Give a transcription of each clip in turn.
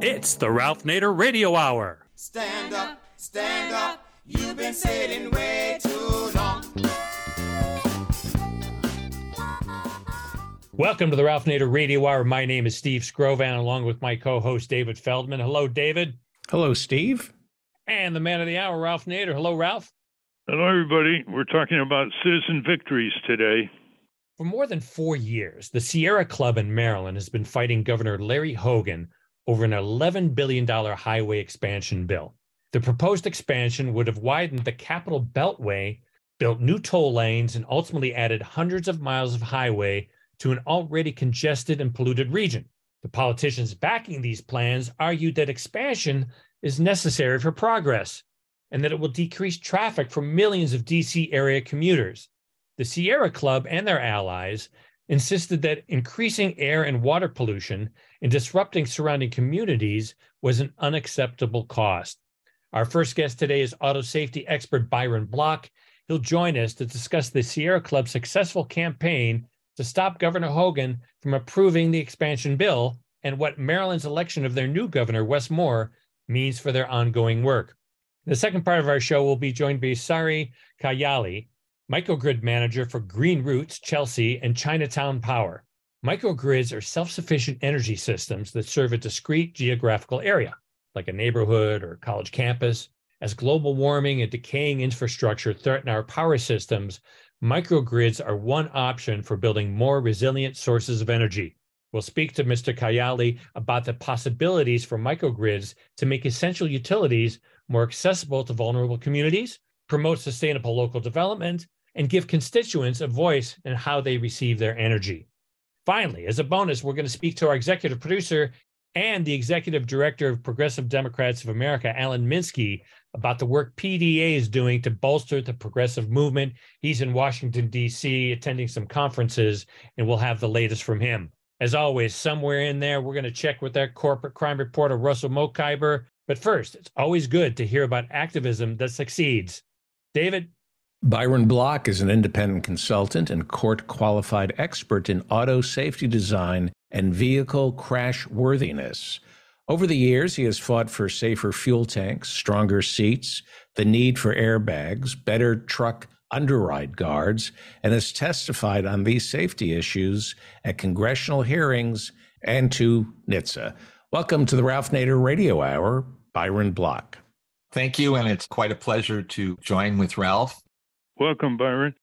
It's the Ralph Nader Radio Hour. Stand up, stand up. You've been sitting way too long. Welcome to the Ralph Nader Radio Hour. My name is Steve Skrovan, along with my co host, David Feldman. Hello, David. Hello, Steve. And the man of the hour, Ralph Nader. Hello, Ralph. Hello, everybody. We're talking about citizen victories today. For more than four years, the Sierra Club in Maryland has been fighting Governor Larry Hogan over an $11 billion highway expansion bill. The proposed expansion would have widened the Capital Beltway, built new toll lanes, and ultimately added hundreds of miles of highway to an already congested and polluted region. The politicians backing these plans argued that expansion is necessary for progress and that it will decrease traffic for millions of DC area commuters. The Sierra Club and their allies insisted that increasing air and water pollution and disrupting surrounding communities was an unacceptable cost. Our first guest today is auto safety expert Byron Bloch. He'll join us to discuss the Sierra Club's successful campaign to stop Governor Hogan from approving the expansion bill and what Maryland's election of their new governor, Wes Moore, means for their ongoing work. The second part of our show, we'll be joined by Sari Kayyali, microgrid manager for Green Roots, Chelsea, and Chinatown Power. Microgrids are self sufficient energy systems that serve a discrete geographical area, like a neighborhood or college campus. As global warming and decaying infrastructure threaten our power systems, microgrids are one option for building more resilient sources of energy. We'll speak to Mr. Kayyali about the possibilities for microgrids to make essential utilities more accessible to vulnerable communities, promote sustainable local development, and give constituents a voice in how they receive their energy. Finally, as a bonus, we're going to speak to our executive producer and the executive director of Progressive Democrats of America, Alan Minsky, about the work PDA is doing to bolster the progressive movement. He's in Washington, D.C., attending some conferences, and we'll have the latest from him. As always, somewhere in there, we're going to check with our corporate crime reporter, Russell Mokhiber. But first, it's always good to hear about activism that succeeds. David? Byron Bloch is an independent consultant and court qualified expert in auto safety design and vehicle crash worthiness. Over the years, he has fought for safer fuel tanks, stronger seats, the need for airbags, better truck underride guards, and has testified on these safety issues at congressional hearings and to NHTSA. Welcome to the Ralph Nader Radio Hour, Byron Bloch. Thank you, and it's quite a pleasure to join with Ralph. Welcome, Byron.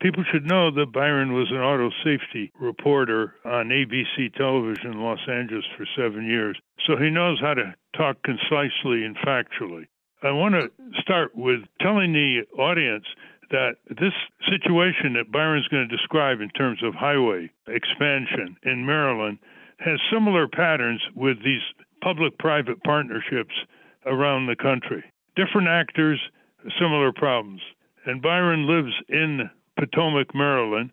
People should know that Byron was an auto safety reporter on ABC television in Los Angeles for seven years, so he knows how to talk concisely and factually. I want to start with telling the audience that this situation that Byron's going to describe in terms of highway expansion in Maryland has similar patterns with these public private partnerships around the country. Different actors, similar problems. And Byron lives in Potomac, Maryland.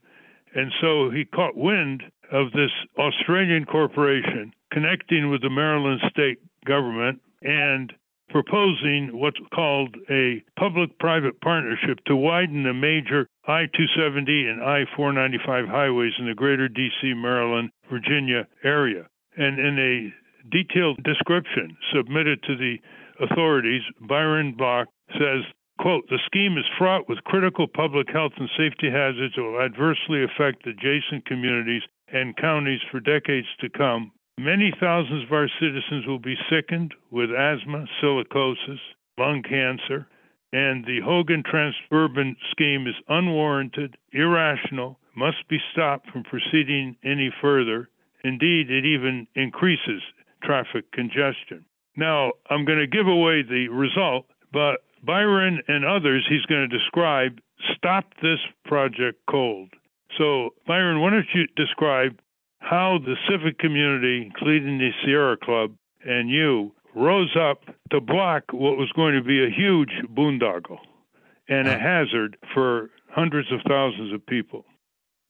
And so he caught wind of this Australian corporation connecting with the Maryland state government and proposing what's called a public private partnership to widen the major I 270 and I 495 highways in the greater DC, Maryland, Virginia area. And in a detailed description submitted to the authorities, Byron Bloch says Quote, the scheme is fraught with critical public health and safety hazards that will adversely affect adjacent communities and counties for decades to come. Many thousands of our citizens will be sickened with asthma, silicosis, lung cancer, and the Hogan Transurban scheme is unwarranted, irrational, must be stopped from proceeding any further. Indeed, it even increases traffic congestion. Now, I'm going to give away the result, but Byron and others he's going to describe stop this project cold. So, Byron, why don't you describe how the civic community, including the Sierra Club and you, rose up to block what was going to be a huge boondoggle and a uh. hazard for hundreds of thousands of people?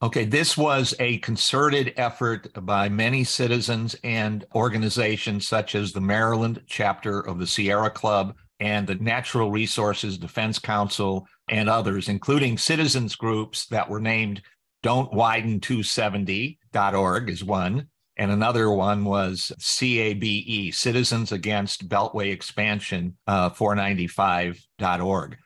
Okay, this was a concerted effort by many citizens and organizations such as the Maryland chapter of the Sierra Club, and the Natural Resources Defense Council and others, including citizens groups that were named Don't Widen 270.org is one, and another one was CABE, Citizens Against Beltway Expansion, uh, 495.org.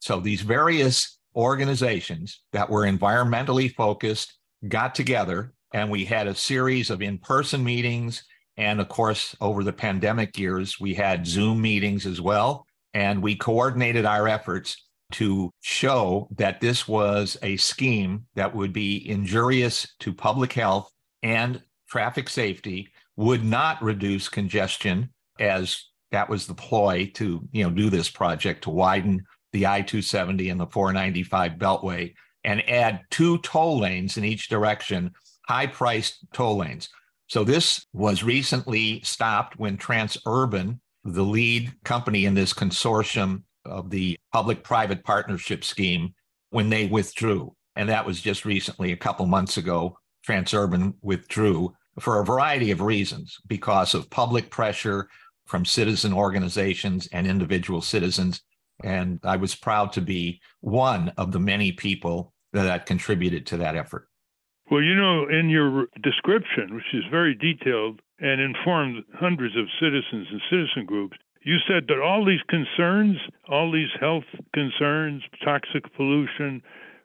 So these various organizations that were environmentally focused got together, and we had a series of in person meetings. And of course, over the pandemic years, we had Zoom meetings as well. And we coordinated our efforts to show that this was a scheme that would be injurious to public health and traffic safety, would not reduce congestion as that was the ploy to you know do this project to widen the I-270 and the 495 beltway and add two toll lanes in each direction, high-priced toll lanes. So this was recently stopped when Transurban, the lead company in this consortium of the public-private partnership scheme, when they withdrew. And that was just recently, a couple months ago, Transurban withdrew for a variety of reasons because of public pressure from citizen organizations and individual citizens. And I was proud to be one of the many people that contributed to that effort. Well, you know, in your description, which is very detailed and informed hundreds of citizens and citizen groups, you said that all these concerns, all these health concerns, toxic pollution,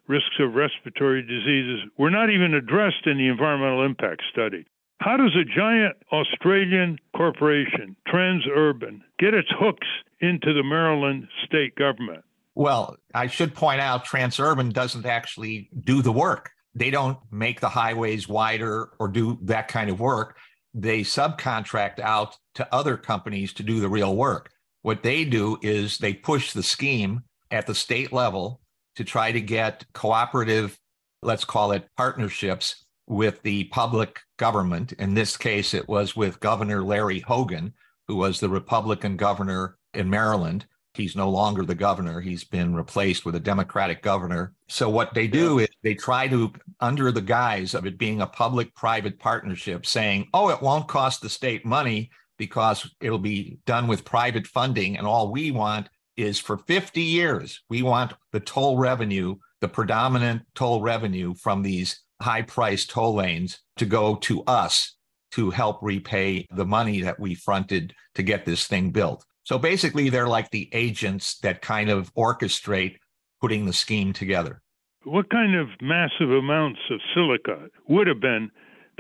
risks of respiratory diseases, were not even addressed in the environmental impact study. How does a giant Australian corporation, Transurban, get its hooks into the Maryland state government? Well, I should point out Transurban doesn't actually do the work. They don't make the highways wider or do that kind of work. They subcontract out to other companies to do the real work. What they do is they push the scheme at the state level to try to get cooperative, let's call it partnerships with the public government. In this case, it was with Governor Larry Hogan, who was the Republican governor in Maryland. He's no longer the governor. He's been replaced with a Democratic governor. So, what they do is they try to, under the guise of it being a public private partnership, saying, oh, it won't cost the state money because it'll be done with private funding. And all we want is for 50 years, we want the toll revenue, the predominant toll revenue from these high priced toll lanes to go to us to help repay the money that we fronted to get this thing built. So basically, they're like the agents that kind of orchestrate putting the scheme together. What kind of massive amounts of silica would have been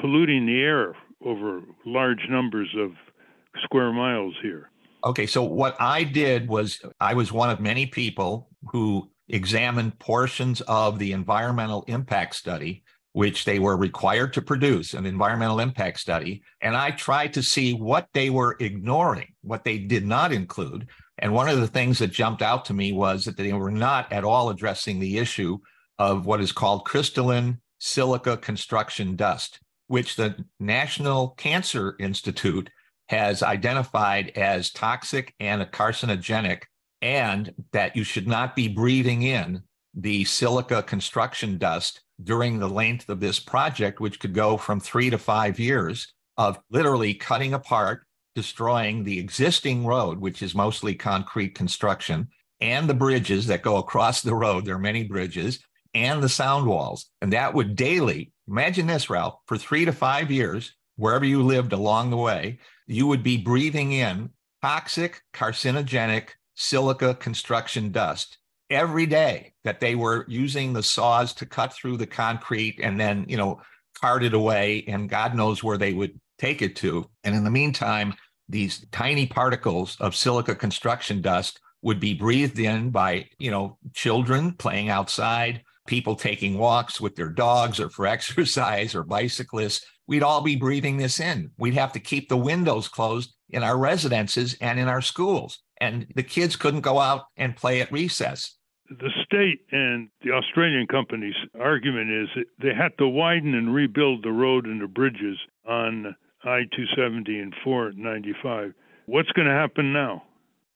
polluting the air over large numbers of square miles here? Okay, so what I did was I was one of many people who examined portions of the environmental impact study which they were required to produce an environmental impact study. And I tried to see what they were ignoring, what they did not include. And one of the things that jumped out to me was that they were not at all addressing the issue of what is called crystalline silica construction dust, which the National Cancer Institute has identified as toxic and carcinogenic, and that you should not be breathing in the silica construction dust during the length of this project, which could go from three to five years of literally cutting apart, destroying the existing road, which is mostly concrete construction, and the bridges that go across the road. There are many bridges and the sound walls. And that would daily, imagine this, Ralph, for three to five years, wherever you lived along the way, you would be breathing in toxic, carcinogenic silica construction dust every day that they were using the saws to cut through the concrete and then, you know, cart it away and God knows where they would take it to. And in the meantime, these tiny particles of silica construction dust would be breathed in by, you know, children playing outside, people taking walks with their dogs or for exercise or bicyclists. We'd all be breathing this in. We'd have to keep the windows closed in our residences and in our schools. And the kids couldn't go out and play at recess the state and the Australian company's argument is that they had to widen and rebuild the road and the bridges on I 270 and 495. What's going to happen now?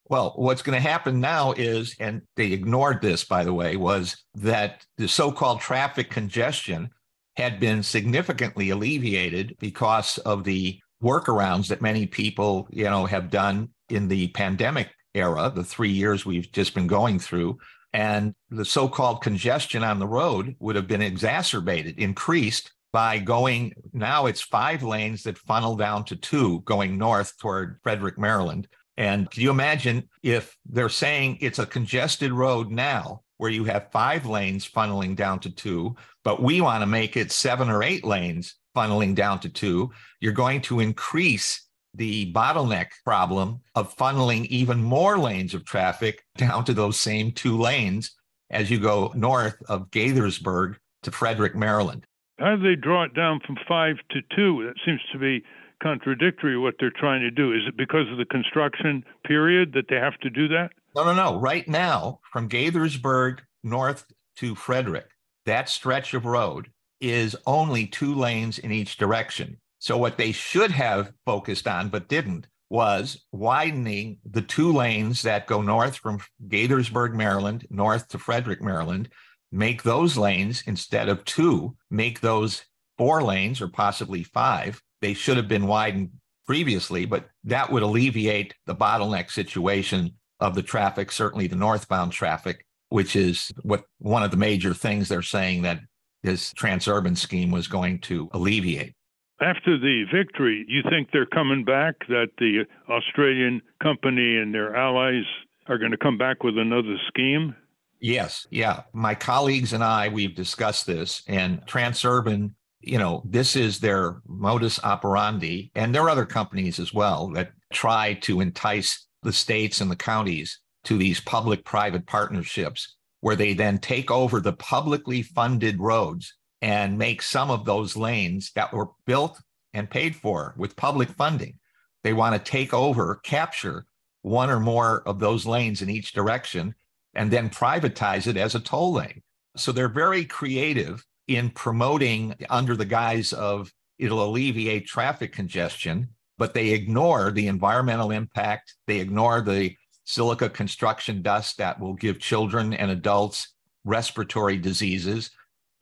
Well, what's going to happen now is, and they ignored this, by the way, was that the so called traffic congestion had been significantly alleviated because of the workarounds that many people, you know, have done in the pandemic era, the three years we've just been going through and the so called congestion on the road would have been exacerbated, increased by going now it's five lanes that funnel down to two going north toward Frederick, Maryland. And can you imagine if they're saying it's a congested road now where you have five lanes funneling down to two, but we want to make it seven or eight lanes funneling down to two, you're going to increase the bottleneck problem of funneling even more lanes of traffic down to those same two lanes as you go north of Gaithersburg to Frederick, Maryland. How do they draw it down from five to two? That seems to be contradictory what they're trying to do. Is it because of the construction period that they have to do that? No, no, no. Right now, from Gaithersburg north to Frederick, that stretch of road is only two lanes in each direction. So, what they should have focused on but didn't was widening the two lanes that go north from Gaithersburg, Maryland, north to Frederick, Maryland, make those lanes instead of two, make those four lanes or possibly five. They should have been widened previously, but that would alleviate the bottleneck situation of the traffic, certainly the northbound traffic, which is what one of the major things they're saying that this transurban scheme was going to alleviate. After the victory, you think they're coming back, that the Australian company and their allies are going to come back with another scheme? Yes. Yeah. My colleagues and I, we've discussed this, and Transurban, you know, this is their modus operandi. And there are other companies as well that try to entice the states and the counties to these public private partnerships where they then take over the publicly funded roads and make some of those lanes that were built and paid for with public funding. They want to take over, capture one or more of those lanes in each direction, and then privatize it as a toll lane. So they're very creative in promoting under the guise of it'll alleviate traffic congestion, but they ignore the environmental impact. They ignore the silica construction dust that will give children and adults respiratory diseases.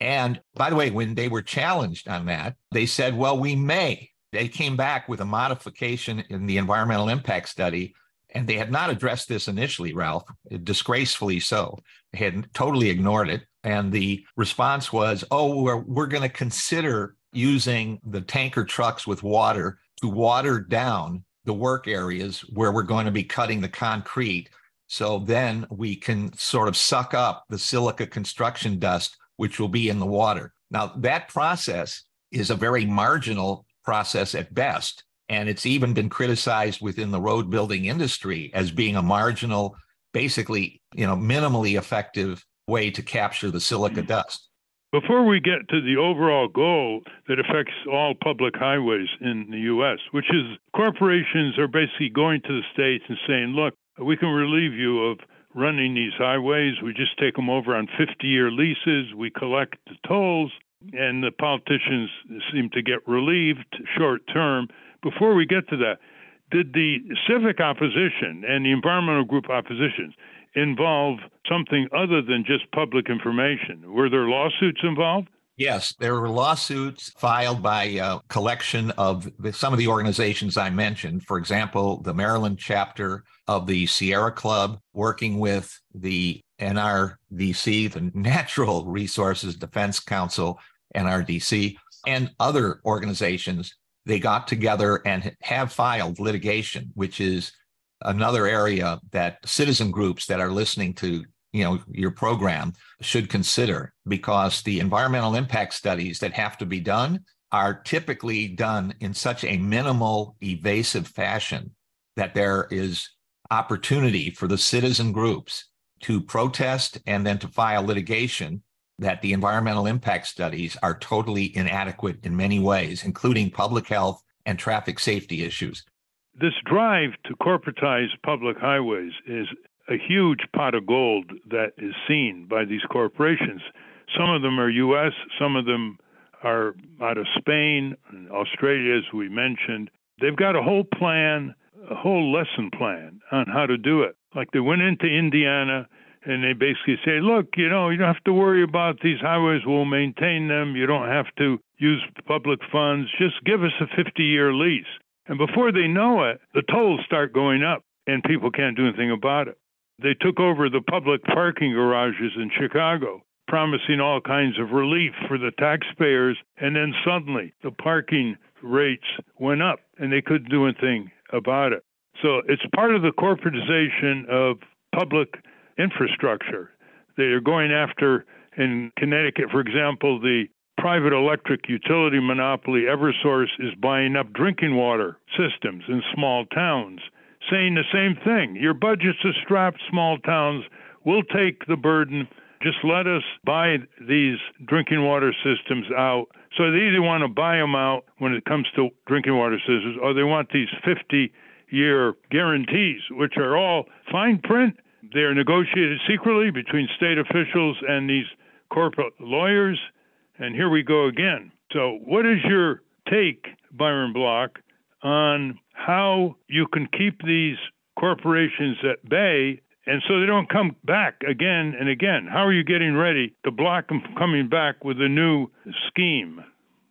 And by the way, when they were challenged on that, they said, well, we may. They came back with a modification in the environmental impact study, and they had not addressed this initially, Ralph, disgracefully so. They had totally ignored it. And the response was, oh, we're, we're going to consider using the tanker trucks with water to water down the work areas where we're going to be cutting the concrete. So then we can sort of suck up the silica construction dust, which will be in the water. Now, that process is a very marginal process at best. And it's even been criticized within the road building industry as being a marginal, basically, you know, minimally effective way to capture the silica mm-hmm. dust. Before we get to the overall goal that affects all public highways in the U.S., which is corporations are basically going to the states and saying, look, we can relieve you of running these highways. We just take them over on 50 year leases, we collect the tolls, and the politicians seem to get relieved short term. Before we get to that, did the civic opposition and the environmental group oppositions involve something other than just public information? Were there lawsuits involved? Yes, there were lawsuits filed by a collection of some of the organizations I mentioned. For example, the Maryland chapter of the Sierra Club, working with the NRDC, the Natural Resources Defense Council, NRDC, and other organizations. They got together and have filed litigation, which is another area that citizen groups that are listening to you know your program should consider because the environmental impact studies that have to be done are typically done in such a minimal evasive fashion that there is opportunity for the citizen groups to protest and then to file litigation that the environmental impact studies are totally inadequate in many ways including public health and traffic safety issues. This drive to corporatize public highways is a huge pot of gold that is seen by these corporations. Some of them are U.S., some of them are out of Spain and Australia, as we mentioned. They've got a whole plan, a whole lesson plan on how to do it. Like they went into Indiana and they basically say, look, you know, you don't have to worry about these highways, we'll maintain them. You don't have to use public funds. Just give us a 50 year lease. And before they know it, the tolls start going up and people can't do anything about it. They took over the public parking garages in Chicago, promising all kinds of relief for the taxpayers, and then suddenly the parking rates went up and they couldn't do anything about it. So it's part of the corporatization of public infrastructure. They are going after, in Connecticut, for example, the private electric utility monopoly Eversource is buying up drinking water systems in small towns, saying the same thing. Your budget's are strapped, small towns. We'll take the burden. Just let us buy these drinking water systems out. So they either want to buy them out when it comes to drinking water systems, or they want these 50 year guarantees, which are all fine print. They're negotiated secretly between state officials and these corporate lawyers. And here we go again. So, what is your take, Byron Bloch, on how you can keep these corporations at bay and so they don't come back again and again? How are you getting ready to block them from coming back with a new scheme?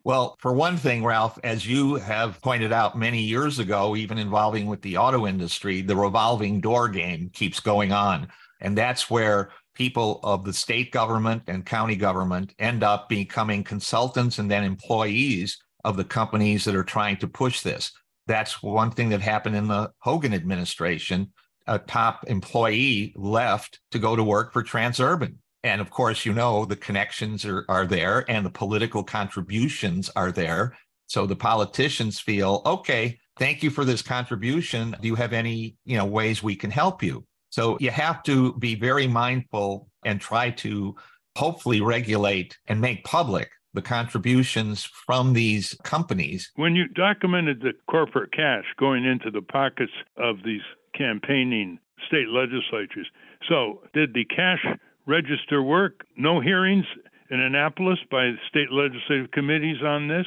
Well, for one thing, Ralph, as you have pointed out many years ago, even involving with the auto industry, the revolving door game keeps going on. And that's where people of the state government and county government end up becoming consultants and then employees of the companies that are trying to push this. That's one thing that happened in the Hogan administration. A top employee left to go to work for Transurban and of course, you know, the connections are, are there and the political contributions are there. So the politicians feel, okay, thank you for this contribution. Do you have any, you know, ways we can help you? So you have to be very mindful and try to hopefully regulate and make public the contributions from these companies. When you documented the corporate cash going into the pockets of these campaigning state legislatures, so did the cash register work. No hearings in Annapolis by state legislative committees on this?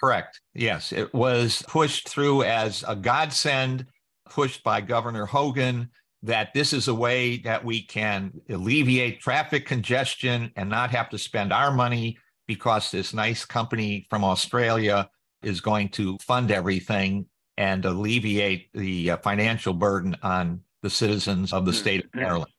Correct. Yes. It was pushed through as a godsend, pushed by Governor Hogan, that this is a way that we can alleviate traffic congestion and not have to spend our money because this nice company from Australia is going to fund everything and alleviate the uh, financial burden on the citizens of the state of Maryland.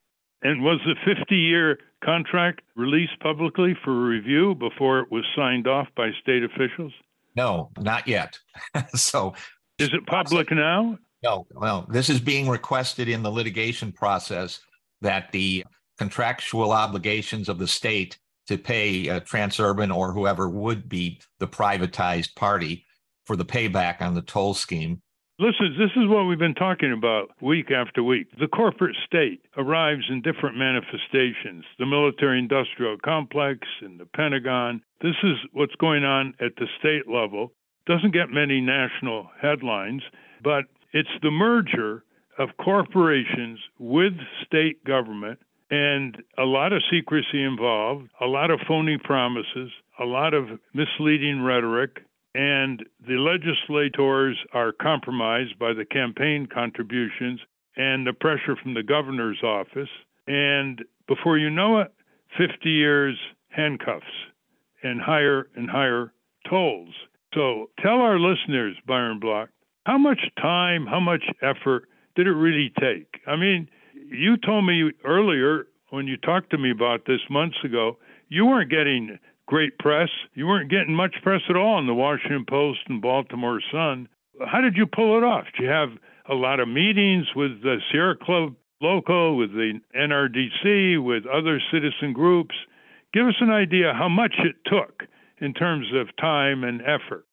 And was the 50 year contract released publicly for review before it was signed off by state officials? No, not yet. so, is it public now? No, well, this is being requested in the litigation process that the contractual obligations of the state to pay uh, Transurban or whoever would be the privatized party for the payback on the toll scheme Listen, this is what we've been talking about week after week. The corporate state arrives in different manifestations the military industrial complex and the Pentagon. This is what's going on at the state level. Doesn't get many national headlines, but it's the merger of corporations with state government and a lot of secrecy involved, a lot of phony promises, a lot of misleading rhetoric, and the legislators are compromised by the campaign contributions and the pressure from the governor's office. And before you know it, 50 years handcuffs and higher and higher tolls. So tell our listeners, Byron Bloch, how much time, how much effort did it really take? I mean, you told me earlier when you talked to me about this months ago, you weren't getting great press. You weren't getting much press at all in the Washington Post and Baltimore Sun. How did you pull it off? Did you have a lot of meetings with the Sierra Club local, with the NRDC, with other citizen groups? Give us an idea how much it took in terms of time and effort.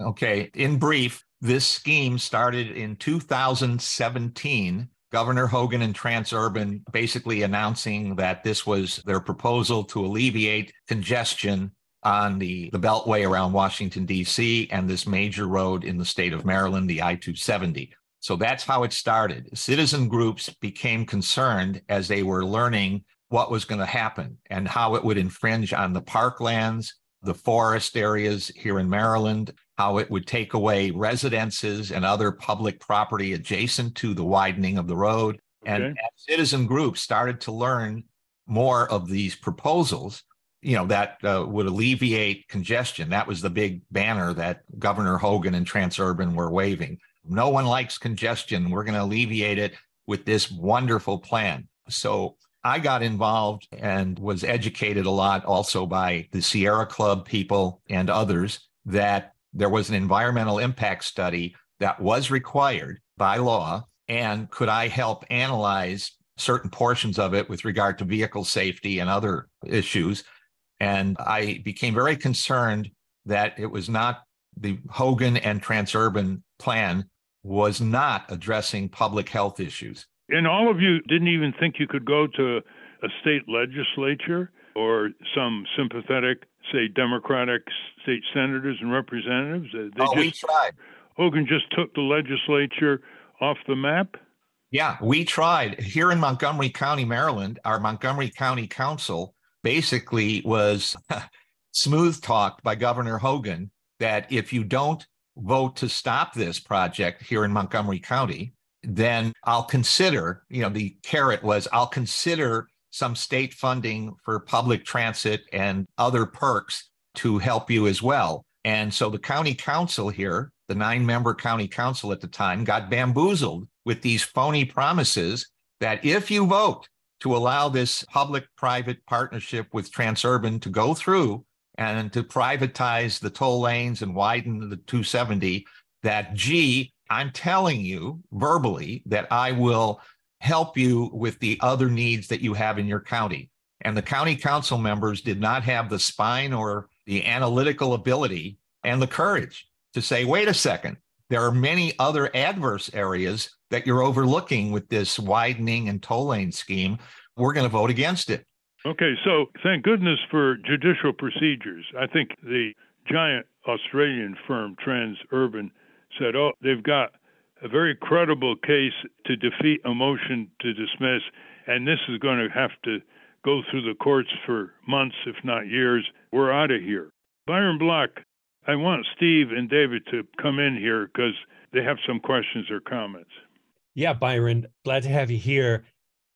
Okay. In brief, this scheme started in 2017 Governor Hogan and Transurban basically announcing that this was their proposal to alleviate congestion on the, the beltway around Washington, D.C., and this major road in the state of Maryland, the I 270. So that's how it started. Citizen groups became concerned as they were learning what was going to happen and how it would infringe on the parklands, the forest areas here in Maryland, how it would take away residences and other public property adjacent to the widening of the road. Okay. And citizen groups started to learn more of these proposals, you know, that uh, would alleviate congestion. That was the big banner that Governor Hogan and Transurban were waving. No one likes congestion. We're going to alleviate it with this wonderful plan. So I got involved and was educated a lot also by the Sierra Club people and others that there was an environmental impact study that was required by law. And could I help analyze certain portions of it with regard to vehicle safety and other issues? And I became very concerned that it was not the Hogan and Transurban plan was not addressing public health issues. And all of you didn't even think you could go to a state legislature or some sympathetic, say, Democratic state senators and representatives. Uh, they oh, just, we tried. Hogan just took the legislature off the map. Yeah, we tried. Here in Montgomery County, Maryland, our Montgomery County Council basically was smooth talked by Governor Hogan that if you don't vote to stop this project here in Montgomery County, then I'll consider, you know, the carrot was I'll consider some state funding for public transit and other perks to help you as well. And so the county council here, the nine member county council at the time, got bamboozled with these phony promises that if you vote to allow this public private partnership with Transurban to go through and to privatize the toll lanes and widen the 270, that gee, I'm telling you verbally that I will help you with the other needs that you have in your county. And the county council members did not have the spine or the analytical ability and the courage to say, wait a second, there are many other adverse areas that you're overlooking with this widening and toll lane scheme. We're going to vote against it. Okay, so thank goodness for judicial procedures. I think the giant Australian firm Transurban said, oh, they've got a very credible case to defeat a motion to dismiss, and this is going to have to go through the courts for months, if not years. We're out of here. Byron Bloch, I want Steve and David to come in here because they have some questions or comments. Yeah, Byron, glad to have you here.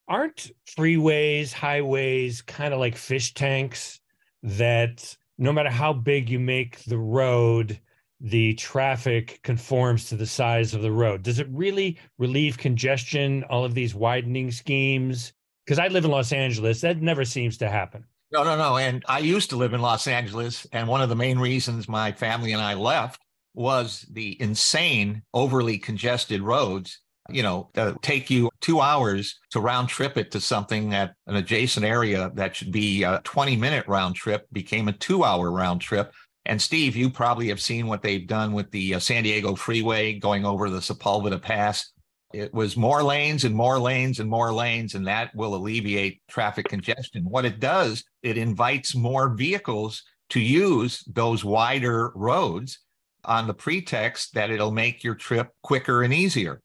Aren't freeways, highways kind of like fish tanks that no matter how big you make the road, the traffic conforms to the size of the road. Does it really relieve congestion, all of these widening schemes? Because I live in Los Angeles, that never seems to happen. No, no, no. And I used to live in Los Angeles. And one of the main reasons my family and I left was the insane, overly congested roads. You know, take you two hours to round trip it to something at an adjacent area that should be a 20 minute round trip became a two hour round trip and Steve, you probably have seen what they've done with the uh, San Diego Freeway going over the Sepulveda Pass. It was more lanes and more lanes and more lanes, and that will alleviate traffic congestion. What it does, it invites more vehicles to use those wider roads on the pretext that it'll make your trip quicker and easier.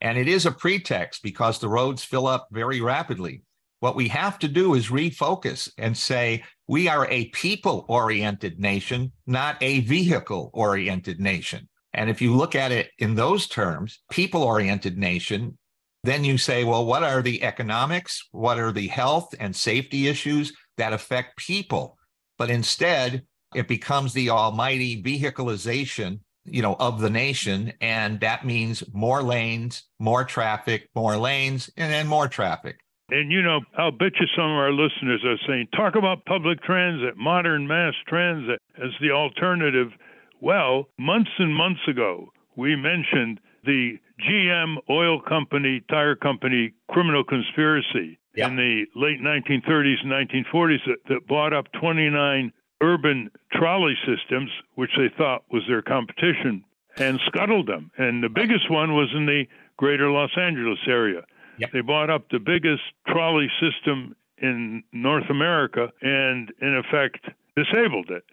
And it is a pretext because the roads fill up very rapidly. What we have to do is refocus and say, we are a people oriented nation, not a vehicle oriented nation. And if you look at it in those terms, people oriented nation, then you say, well, what are the economics? What are the health and safety issues that affect people? But instead, it becomes the almighty vehicleization you know of the nation and that means more lanes more traffic more lanes and then more traffic and you know, I'll bet you some of our listeners are saying, talk about public transit, modern mass transit as the alternative. Well, months and months ago, we mentioned the GM oil company, tire company criminal conspiracy yeah. in the late 1930s and 1940s that, that bought up 29 urban trolley systems, which they thought was their competition, and scuttled them. And the biggest one was in the greater Los Angeles area. Yep. They bought up the biggest trolley system in North America and, in effect, disabled it.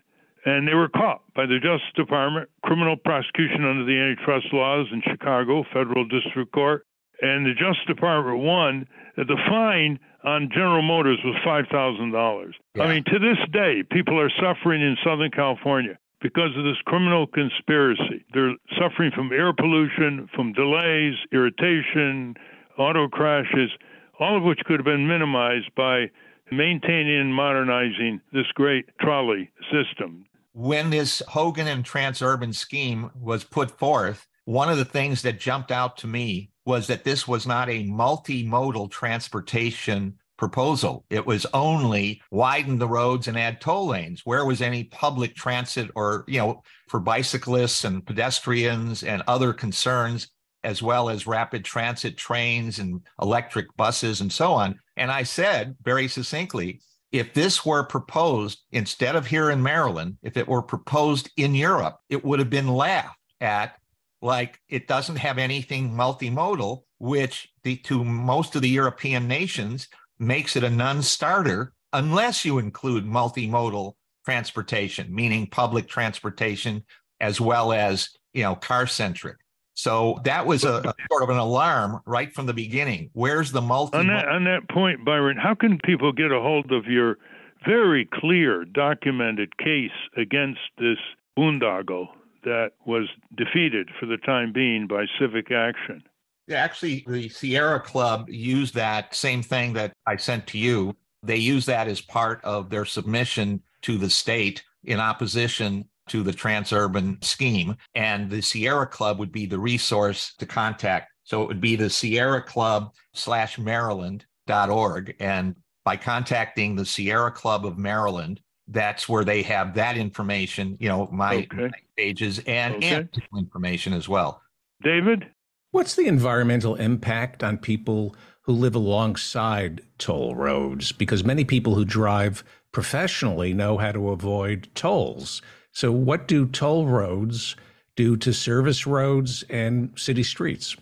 And they were caught by the Justice Department, criminal prosecution under the antitrust laws in Chicago, federal district court. And the Justice Department won. The fine on General Motors was $5,000. Yeah. I mean, to this day, people are suffering in Southern California because of this criminal conspiracy. They're suffering from air pollution, from delays, irritation, auto crashes, all of which could have been minimized by maintaining and modernizing this great trolley system. When this Hogan and Transurban scheme was put forth, one of the things that jumped out to me was that this was not a multimodal transportation proposal. It was only widen the roads and add toll lanes. Where was any public transit or, you know, for bicyclists and pedestrians and other concerns, as well as rapid transit trains and electric buses and so on? And I said very succinctly, if this were proposed instead of here in Maryland, if it were proposed in Europe, it would have been laughed at like it doesn't have anything multimodal, which the, to most of the European nations makes it a non-starter unless you include multimodal transportation, meaning public transportation as well as you know car centric. So that was a, a, sort of an alarm right from the beginning. Where's the multi? On that, on that point, Byron, how can people get a hold of your very clear, documented case against this boondoggle that was defeated for the time being by civic action? Yeah, actually, the Sierra Club used that same thing that I sent to you. They used that as part of their submission to the state in opposition to the transurban scheme. And the Sierra Club would be the resource to contact. So it would be the Sierra Club slash Maryland.org. And by contacting the Sierra Club of Maryland, that's where they have that information, you know, my, okay. my pages and, okay. and information as well. David? What's the environmental impact on people who live alongside toll roads? Because many people who drive professionally know how to avoid tolls. So, what do toll roads do to service roads and city streets?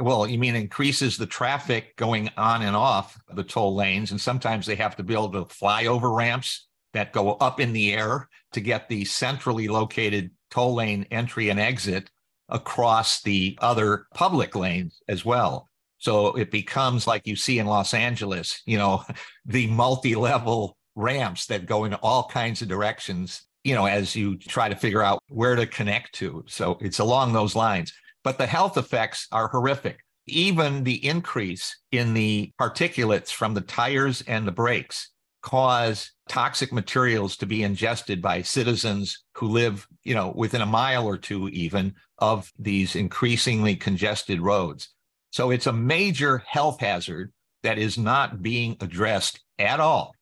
Well, you mean increases the traffic going on and off the toll lanes, and sometimes they have to build the flyover ramps that go up in the air to get the centrally located toll lane entry and exit across the other public lanes as well. So it becomes like you see in Los Angeles, you know, the multi level ramps that go in all kinds of directions, you know, as you try to figure out where to connect to. So it's along those lines. But the health effects are horrific. Even the increase in the particulates from the tires and the brakes cause toxic materials to be ingested by citizens who live, you know, within a mile or two even of these increasingly congested roads. So it's a major health hazard that is not being addressed at all.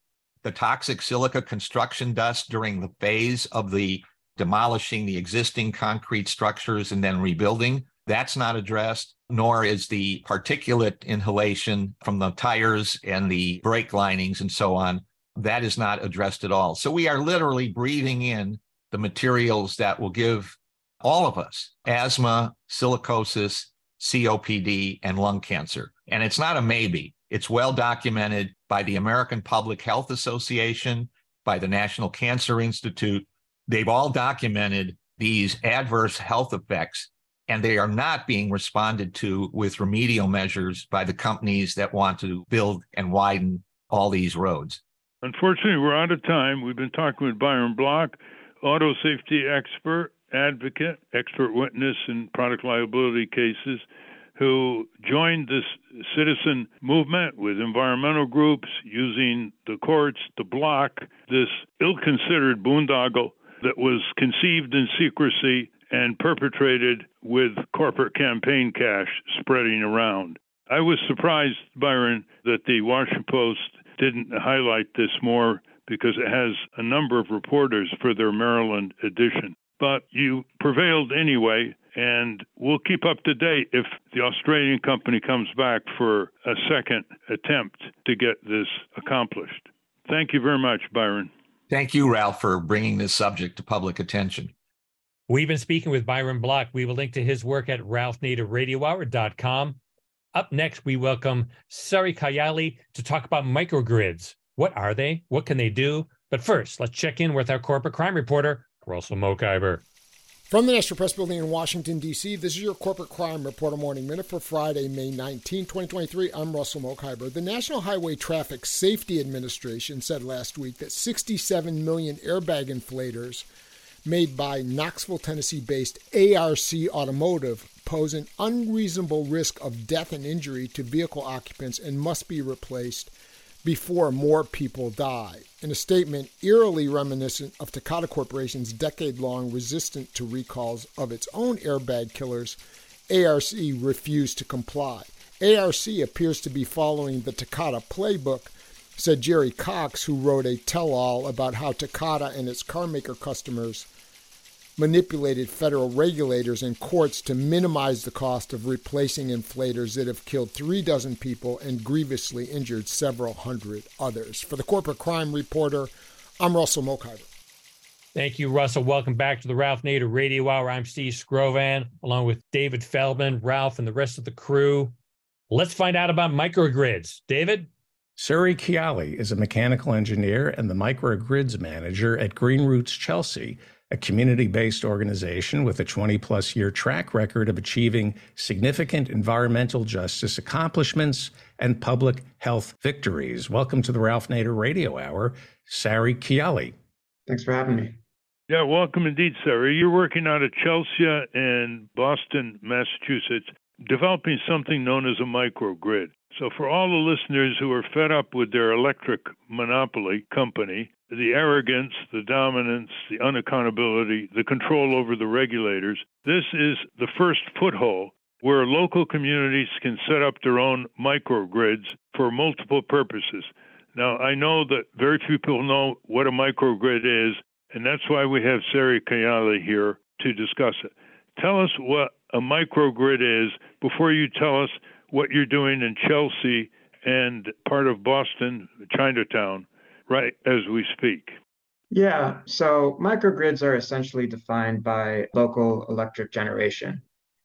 The toxic silica construction dust during the phase of the demolishing the existing concrete structures and then rebuilding, that's not addressed, nor is the particulate inhalation from the tires and the brake linings and so on. That is not addressed at all. So we are literally breathing in the materials that will give all of us asthma, silicosis, COPD, and lung cancer. And it's not a maybe. It's well documented by the American Public Health Association, by the National Cancer Institute. They've all documented these adverse health effects, and they are not being responded to with remedial measures by the companies that want to build and widen all these roads. Unfortunately, we're out of time. We've been talking with Byron Bloch, auto safety expert advocate, expert witness in product liability cases, who joined this citizen movement with environmental groups using the courts to block this ill considered boondoggle that was conceived in secrecy and perpetrated with corporate campaign cash spreading around. I was surprised, Byron, that the Washington Post didn't highlight this more because it has a number of reporters for their Maryland edition but you prevailed anyway. And we'll keep up to date if the Australian company comes back for a second attempt to get this accomplished. Thank you very much, Byron. Thank you, Ralph, for bringing this subject to public attention. We've been speaking with Byron Bloch. We will link to his work at ralphnaderradiohour.com. Up next, we welcome Sari Kayyali to talk about microgrids. What are they? What can they do? But first, let's check in with our corporate crime reporter, Russell Mokhiber. From the National Press Building in Washington, D.C., this is your Corporate Crime Reporter Morning Minute for Friday, May 19, 2023. I'm Russell Mokhiber. The National Highway Traffic Safety Administration said last week that 67 million airbag inflators made by Knoxville, Tennessee based ARC Automotive pose an unreasonable risk of death and injury to vehicle occupants and must be replaced before more people die. In a statement eerily reminiscent of Takata Corporation's decade long resistance to recalls of its own airbag killers, ARC refused to comply. ARC appears to be following the Takata playbook said Jerry Cox, who wrote a tell all about how Takata and its carmaker customers manipulated federal regulators and courts to minimize the cost of replacing inflators that have killed three dozen people and grievously injured several hundred others. For the Corporate Crime Reporter, I'm Russell Mokhiber. Thank you, Russell. Welcome back to the Ralph Nader Radio Hour. I'm Steve Skrovan, along with David Feldman, Ralph, and the rest of the crew. Let's find out about microgrids. David? Sari Kayyali is a mechanical engineer and the microgrids manager at Green Roots Chelsea, a community based organization with a 20 plus year track record of achieving significant environmental justice accomplishments and public health victories. Welcome to the Ralph Nader Radio Hour, Sari Kayyali. Thanks for having me. Yeah, welcome indeed, Sari. You're working out of Chelsea and Boston, Massachusetts, developing something known as a microgrid. So, for all the listeners who are fed up with their electric monopoly company, the arrogance, the dominance, the unaccountability, the control over the regulators, this is the first foothold where local communities can set up their own microgrids for multiple purposes. Now, I know that very few people know what a microgrid is, and that's why we have Sari Kayyali here to discuss it. Tell us what a microgrid is before you tell us what you're doing in Chelsea and part of Boston, Chinatown, right as we speak. Yeah, so microgrids are essentially defined by local electric generation.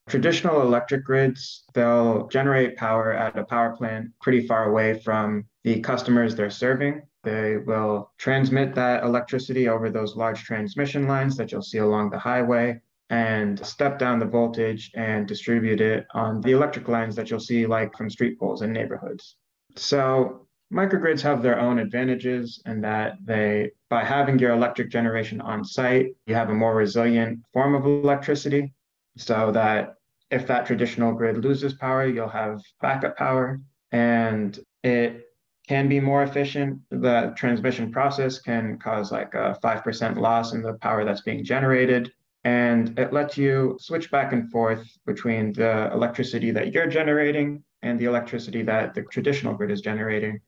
Traditional electric grids, they'll generate power at a power plant pretty far away from the customers they're serving. They will transmit that electricity over those large transmission lines that you'll see along the highway and step down the voltage and distribute it on the electric lines that you'll see like from street poles in neighborhoods. So microgrids have their own advantages in that they by having your electric generation on site, you have a more resilient form of electricity so that if that traditional grid loses power, you'll have backup power and it can be more efficient. The transmission process can cause like a 5% loss in the power that's being generated and it lets you switch back and forth between the electricity that you're generating and the electricity that the traditional grid is generating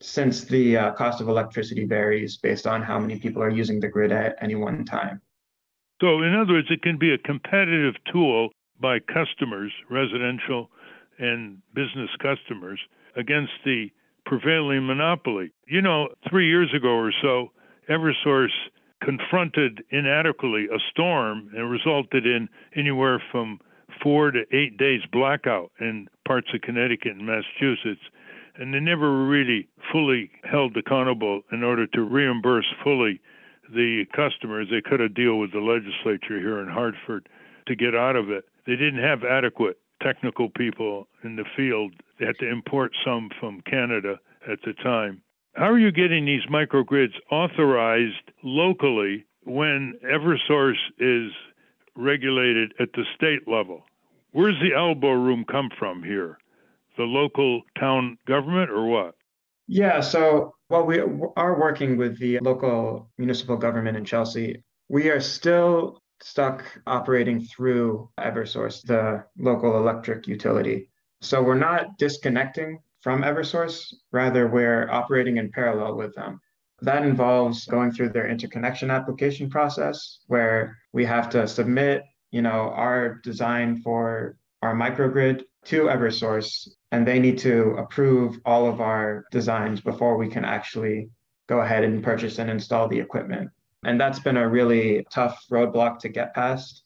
since the uh, cost of electricity varies based on how many people are using the grid at any one time. So, in other words, it can be a competitive tool by customers, residential and business customers, against the prevailing monopoly. You know, three years ago or so, Eversource confronted inadequately a storm and resulted in anywhere from four to eight days blackout in parts of Connecticut and Massachusetts. And they never really fully held accountable in order to reimburse fully the customers. They could have deal with the legislature here in Hartford to get out of it. They didn't have adequate technical people in the field. They had to import some from Canada at the time. How are you getting these microgrids authorized locally when Eversource is regulated at the state level? Where's the elbow room come from here? The local town government or what? Yeah, so while we are working with the local municipal government in Chelsea, we are still stuck operating through Eversource, the local electric utility. So we're not disconnecting from Eversource, rather, we're operating in parallel with them. That involves going through their interconnection application process where we have to submit, you know, our design for our microgrid to Eversource and they need to approve all of our designs before we can actually go ahead and purchase and install the equipment. And that's been a really tough roadblock to get past.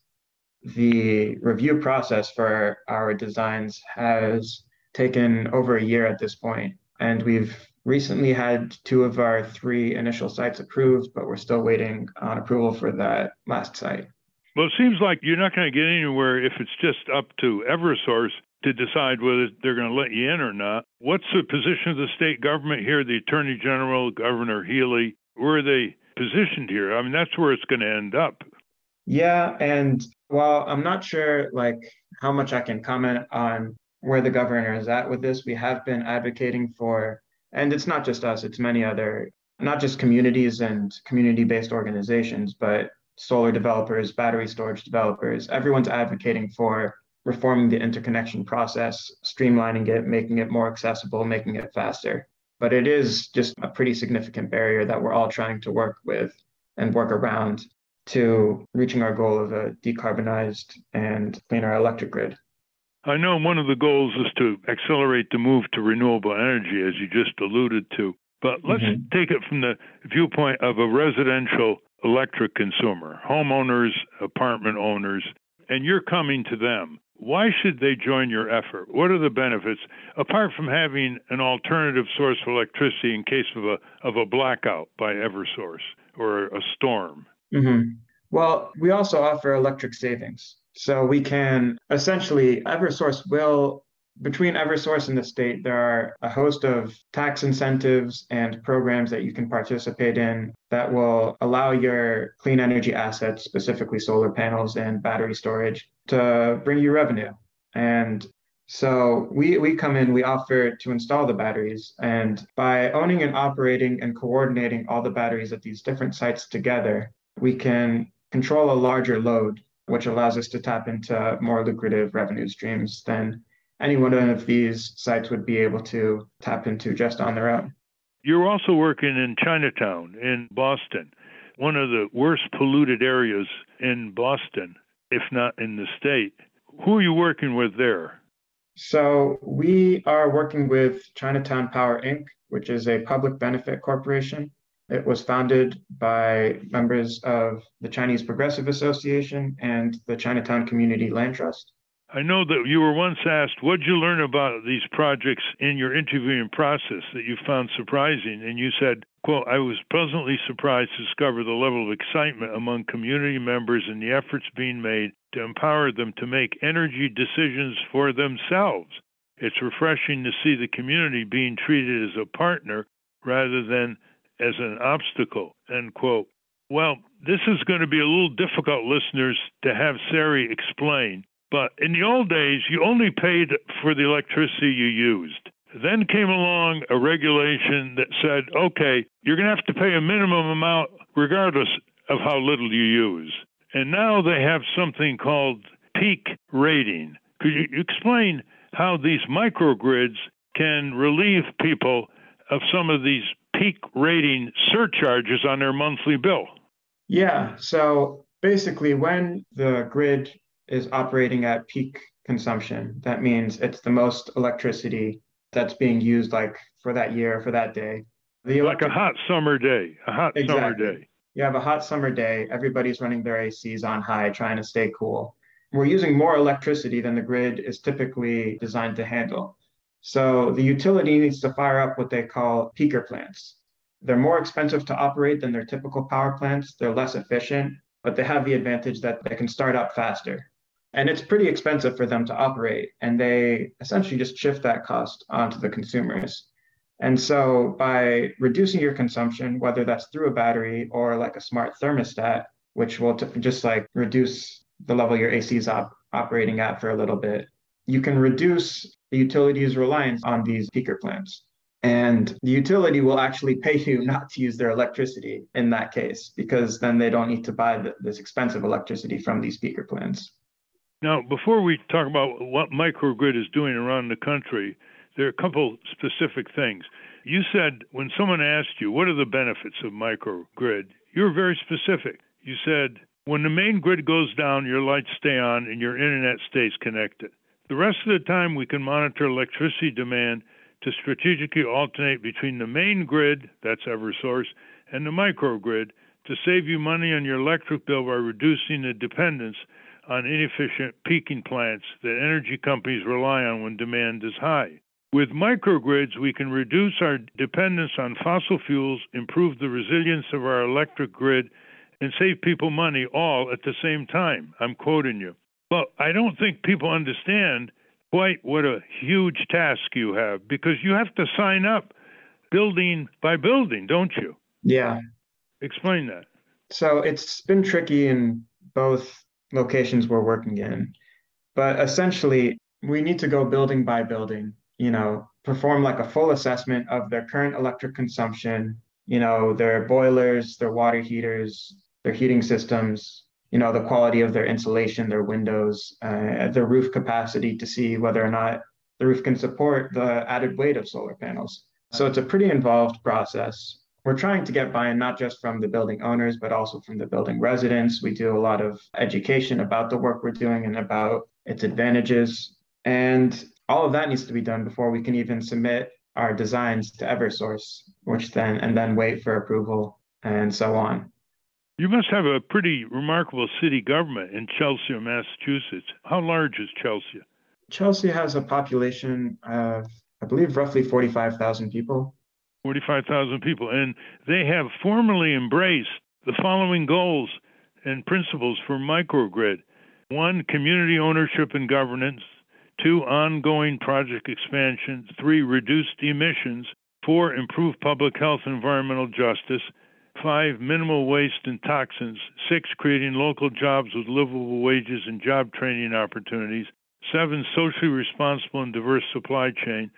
The review process for our designs has taken over a year at this point, and we've recently had two of our three initial sites approved, but we're still waiting on approval for that last site. Well, it seems like you're not going to get anywhere if it's just up to Eversource to decide whether they're going to let you in or not. What's the position of the state government here? The Attorney General, Governor Healey? where are they positioned here? I mean, that's where it's going to end up. Yeah, and while I'm not sure like how much I can comment on where the governor is at with this. We have been advocating for, and it's not just us, it's many other, not just communities and community based organizations, but solar developers, battery storage developers. Everyone's advocating for reforming the interconnection process, streamlining it, making it more accessible, making it faster. but it is just a pretty significant barrier that we're all trying to work with and work around to reaching our goal of a decarbonized and cleaner electric grid. I know one of the goals is to accelerate the move to renewable energy, as you just alluded to. But let's mm-hmm. take it from the viewpoint of a residential electric consumer, homeowners, apartment owners, and you're coming to them. Why should they join your effort? What are the benefits apart from having an alternative source of electricity in case of a of a blackout by EverSource or a storm? Mm-hmm. Well, we also offer electric savings. So we can essentially, Eversource will, between Eversource and the state, there are a host of tax incentives and programs that you can participate in that will allow your clean energy assets, specifically solar panels and battery storage, to bring you revenue. And so we, we come in, we offer to install the batteries. And by owning and operating and coordinating all the batteries at these different sites together, we can control a larger load, which allows us to tap into more lucrative revenue streams than any one of these sites would be able to tap into just on their own. You're also working in Chinatown in Boston, one of the worst polluted areas in Boston, if not in the state. Who are you working with there? So, we are working with Chinatown Power Inc., which is a public benefit corporation. It was founded by members of the Chinese Progressive Association and the Chinatown Community Land Trust. I know that you were once asked, what did you learn about these projects in your interviewing process that you found surprising? And you said, quote, I was pleasantly surprised to discover the level of excitement among community members and the efforts being made to empower them to make energy decisions for themselves. It's refreshing to see the community being treated as a partner rather than as an obstacle, end quote. Well, this is going to be a little difficult, listeners, to have Sari explain. But in the old days, you only paid for the electricity you used. Then came along a regulation that said, okay, you're going to have to pay a minimum amount regardless of how little you use. And now they have something called peak rating. Could you explain how these microgrids can relieve people of some of these peak rating surcharges on their monthly bill. Yeah. So basically, when the grid is operating at peak consumption, that means it's the most electricity that's being used, like for that year, for that day. The electric- like a hot summer day, a hot exactly. summer day. You have a hot summer day, everybody's running their ACs on high, trying to stay cool. We're using more electricity than the grid is typically designed to handle. So the utility needs to fire up what they call peaker plants. They're more expensive to operate than their typical power plants. They're less efficient, but they have the advantage that they can start up faster. And it's pretty expensive for them to operate. And they essentially just shift that cost onto the consumers. And so by reducing your consumption, whether that's through a battery or like a smart thermostat, which will t- just like reduce the level your AC is op- operating at for a little bit, you can reduce the utility's reliance on these peaker plants. And the utility will actually pay you not to use their electricity in that case, because then they don't need to buy the, this expensive electricity from these peaker plants. Now, before we talk about what microgrid is doing around the country, there are a couple specific things. You said when someone asked you, what are the benefits of microgrid? You were very specific. You said, when the main grid goes down, your lights stay on and your internet stays connected. The rest of the time, we can monitor electricity demand to strategically alternate between the main grid, that's Eversource, and the microgrid to save you money on your electric bill by reducing the dependence on inefficient peaking plants that energy companies rely on when demand is high. With microgrids, we can reduce our dependence on fossil fuels, improve the resilience of our electric grid, and save people money all at the same time. I'm quoting you. But I don't think people understand quite what a huge task you have because you have to sign up building by building, don't you? Yeah. Explain that. So it's been tricky in both locations we're working in. But essentially, we need to go building by building, you know, perform like a full assessment of their current electric consumption, you know, their boilers, their water heaters, their heating systems, you know, the quality of their insulation, their windows, uh, the roof capacity to see whether or not the roof can support the added weight of solar panels. So it's a pretty involved process. We're trying to get buy in not just from the building owners, but also from the building residents. We do a lot of education about the work we're doing and about its advantages. And all of that needs to be done before we can even submit our designs to Eversource, which then and then wait for approval and so on. You must have a pretty remarkable city government in Chelsea, Massachusetts. How large is Chelsea? Chelsea has a population of, I believe, roughly 45,000 people. 45,000 people. And they have formally embraced the following goals and principles for microgrid one, community ownership and governance, two, ongoing project expansion, three, reduced emissions, four, improved public health and environmental justice, five, minimal waste and toxins, six, creating local jobs with livable wages and job training opportunities, seven, socially responsible and diverse supply chain,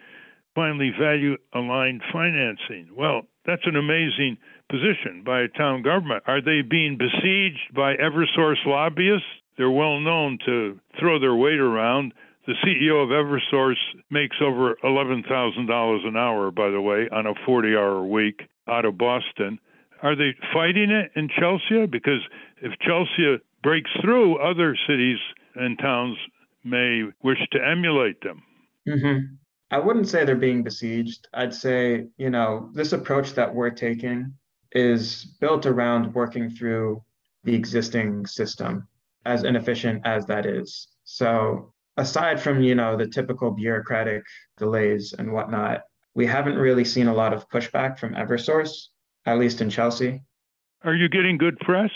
finally, value aligned financing. Well, that's an amazing position by a town government. Are they being besieged by Eversource lobbyists? They're well known to throw their weight around. The CEO of Eversource makes over $11,000 an hour, by the way, on a 40 hour week out of Boston. Are they fighting it in Chelsea? Because if Chelsea breaks through, other cities and towns may wish to emulate them. Mm-hmm. I wouldn't say they're being besieged. I'd say, you know, this approach that we're taking is built around working through the existing system, as inefficient as that is. So, aside from, you know, the typical bureaucratic delays and whatnot, we haven't really seen a lot of pushback from Eversource, at least in Chelsea. Are you getting good press?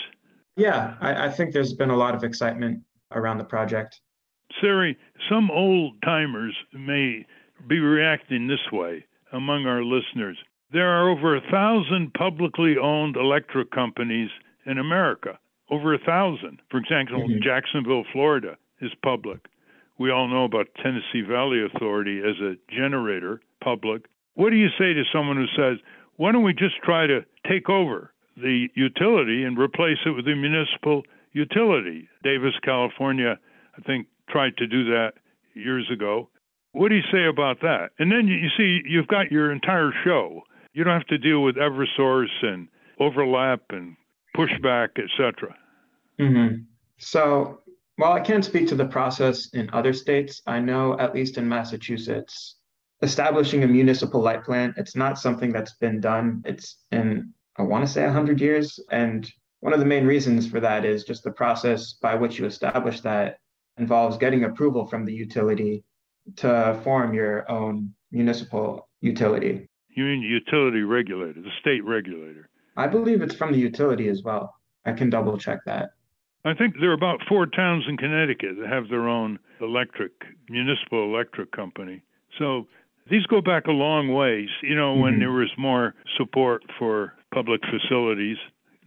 Yeah, I, I think there's been a lot of excitement around the project. Sari, some old timers may be reacting this way among our listeners. There are over a thousand publicly owned electric companies in America. Over a thousand. For example, mm-hmm. Jacksonville, Florida is public. We all know about Tennessee Valley Authority as a generator, public. What do you say to someone who says, why don't we just try to take over the utility and replace it with a municipal utility? Davis, California, I think, tried to do that years ago. What do you say about that? And then you see, you've got your entire show. You don't have to deal with Eversource and overlap and pushback, etc. Mm-hmm. So, while I can't speak to the process in other states, I know at least in Massachusetts, establishing a municipal light plant, it's not something that's been done. It's in, I want to say, 100 years. And one of the main reasons for that is just the process by which you establish that involves getting approval from the utility to form your own municipal utility. You mean the utility regulator, the state regulator? I believe it's from the utility as well. I can double check that. I think there are about four towns in Connecticut that have their own electric, municipal electric company. So these go back a long ways, you know, when mm-hmm. there was more support for public facilities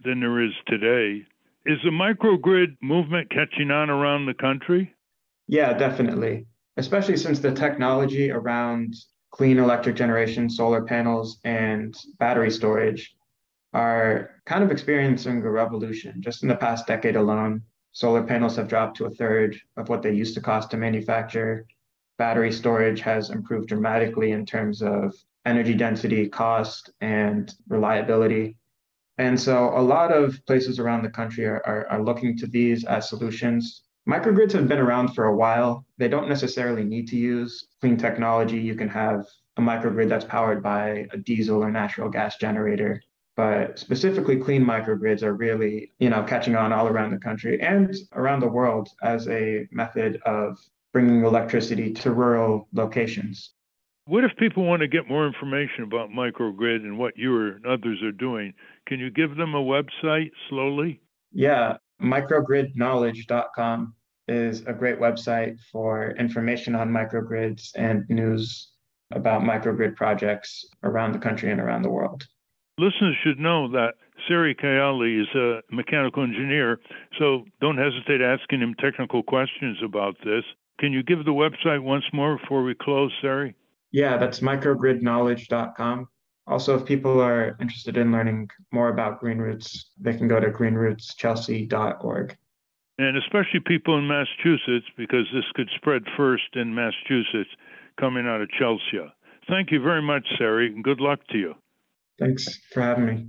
than there is today. Is the microgrid movement catching on around the country? Yeah, definitely especially since the technology around clean electric generation, solar panels, and battery storage are kind of experiencing a revolution. Just in the past decade alone, solar panels have dropped to a third of what they used to cost to manufacture. Battery storage has improved dramatically in terms of energy density, cost, and reliability. And so a lot of places around the country are, are, are looking to these as solutions Microgrids have been around for a while. They don't necessarily need to use clean technology. You can have a microgrid that's powered by a diesel or natural gas generator. But specifically, clean microgrids are really, you know, catching on all around the country and around the world as a method of bringing electricity to rural locations. What if people want to get more information about microgrid and what you and others are doing? Can you give them a website slowly? Yeah, microgridknowledge.com is a great website for information on microgrids and news about microgrid projects around the country and around the world. Listeners should know that Sari Kayyali is a mechanical engineer, so don't hesitate asking him technical questions about this. Can you give the website once more before we close, Sari? Yeah, that's microgridknowledge.com. Also, if people are interested in learning more about Green Roots, they can go to greenrootschelsea.org and especially people in Massachusetts, because this could spread first in Massachusetts coming out of Chelsea. Thank you very much, Sari, and good luck to you. Thanks for having me.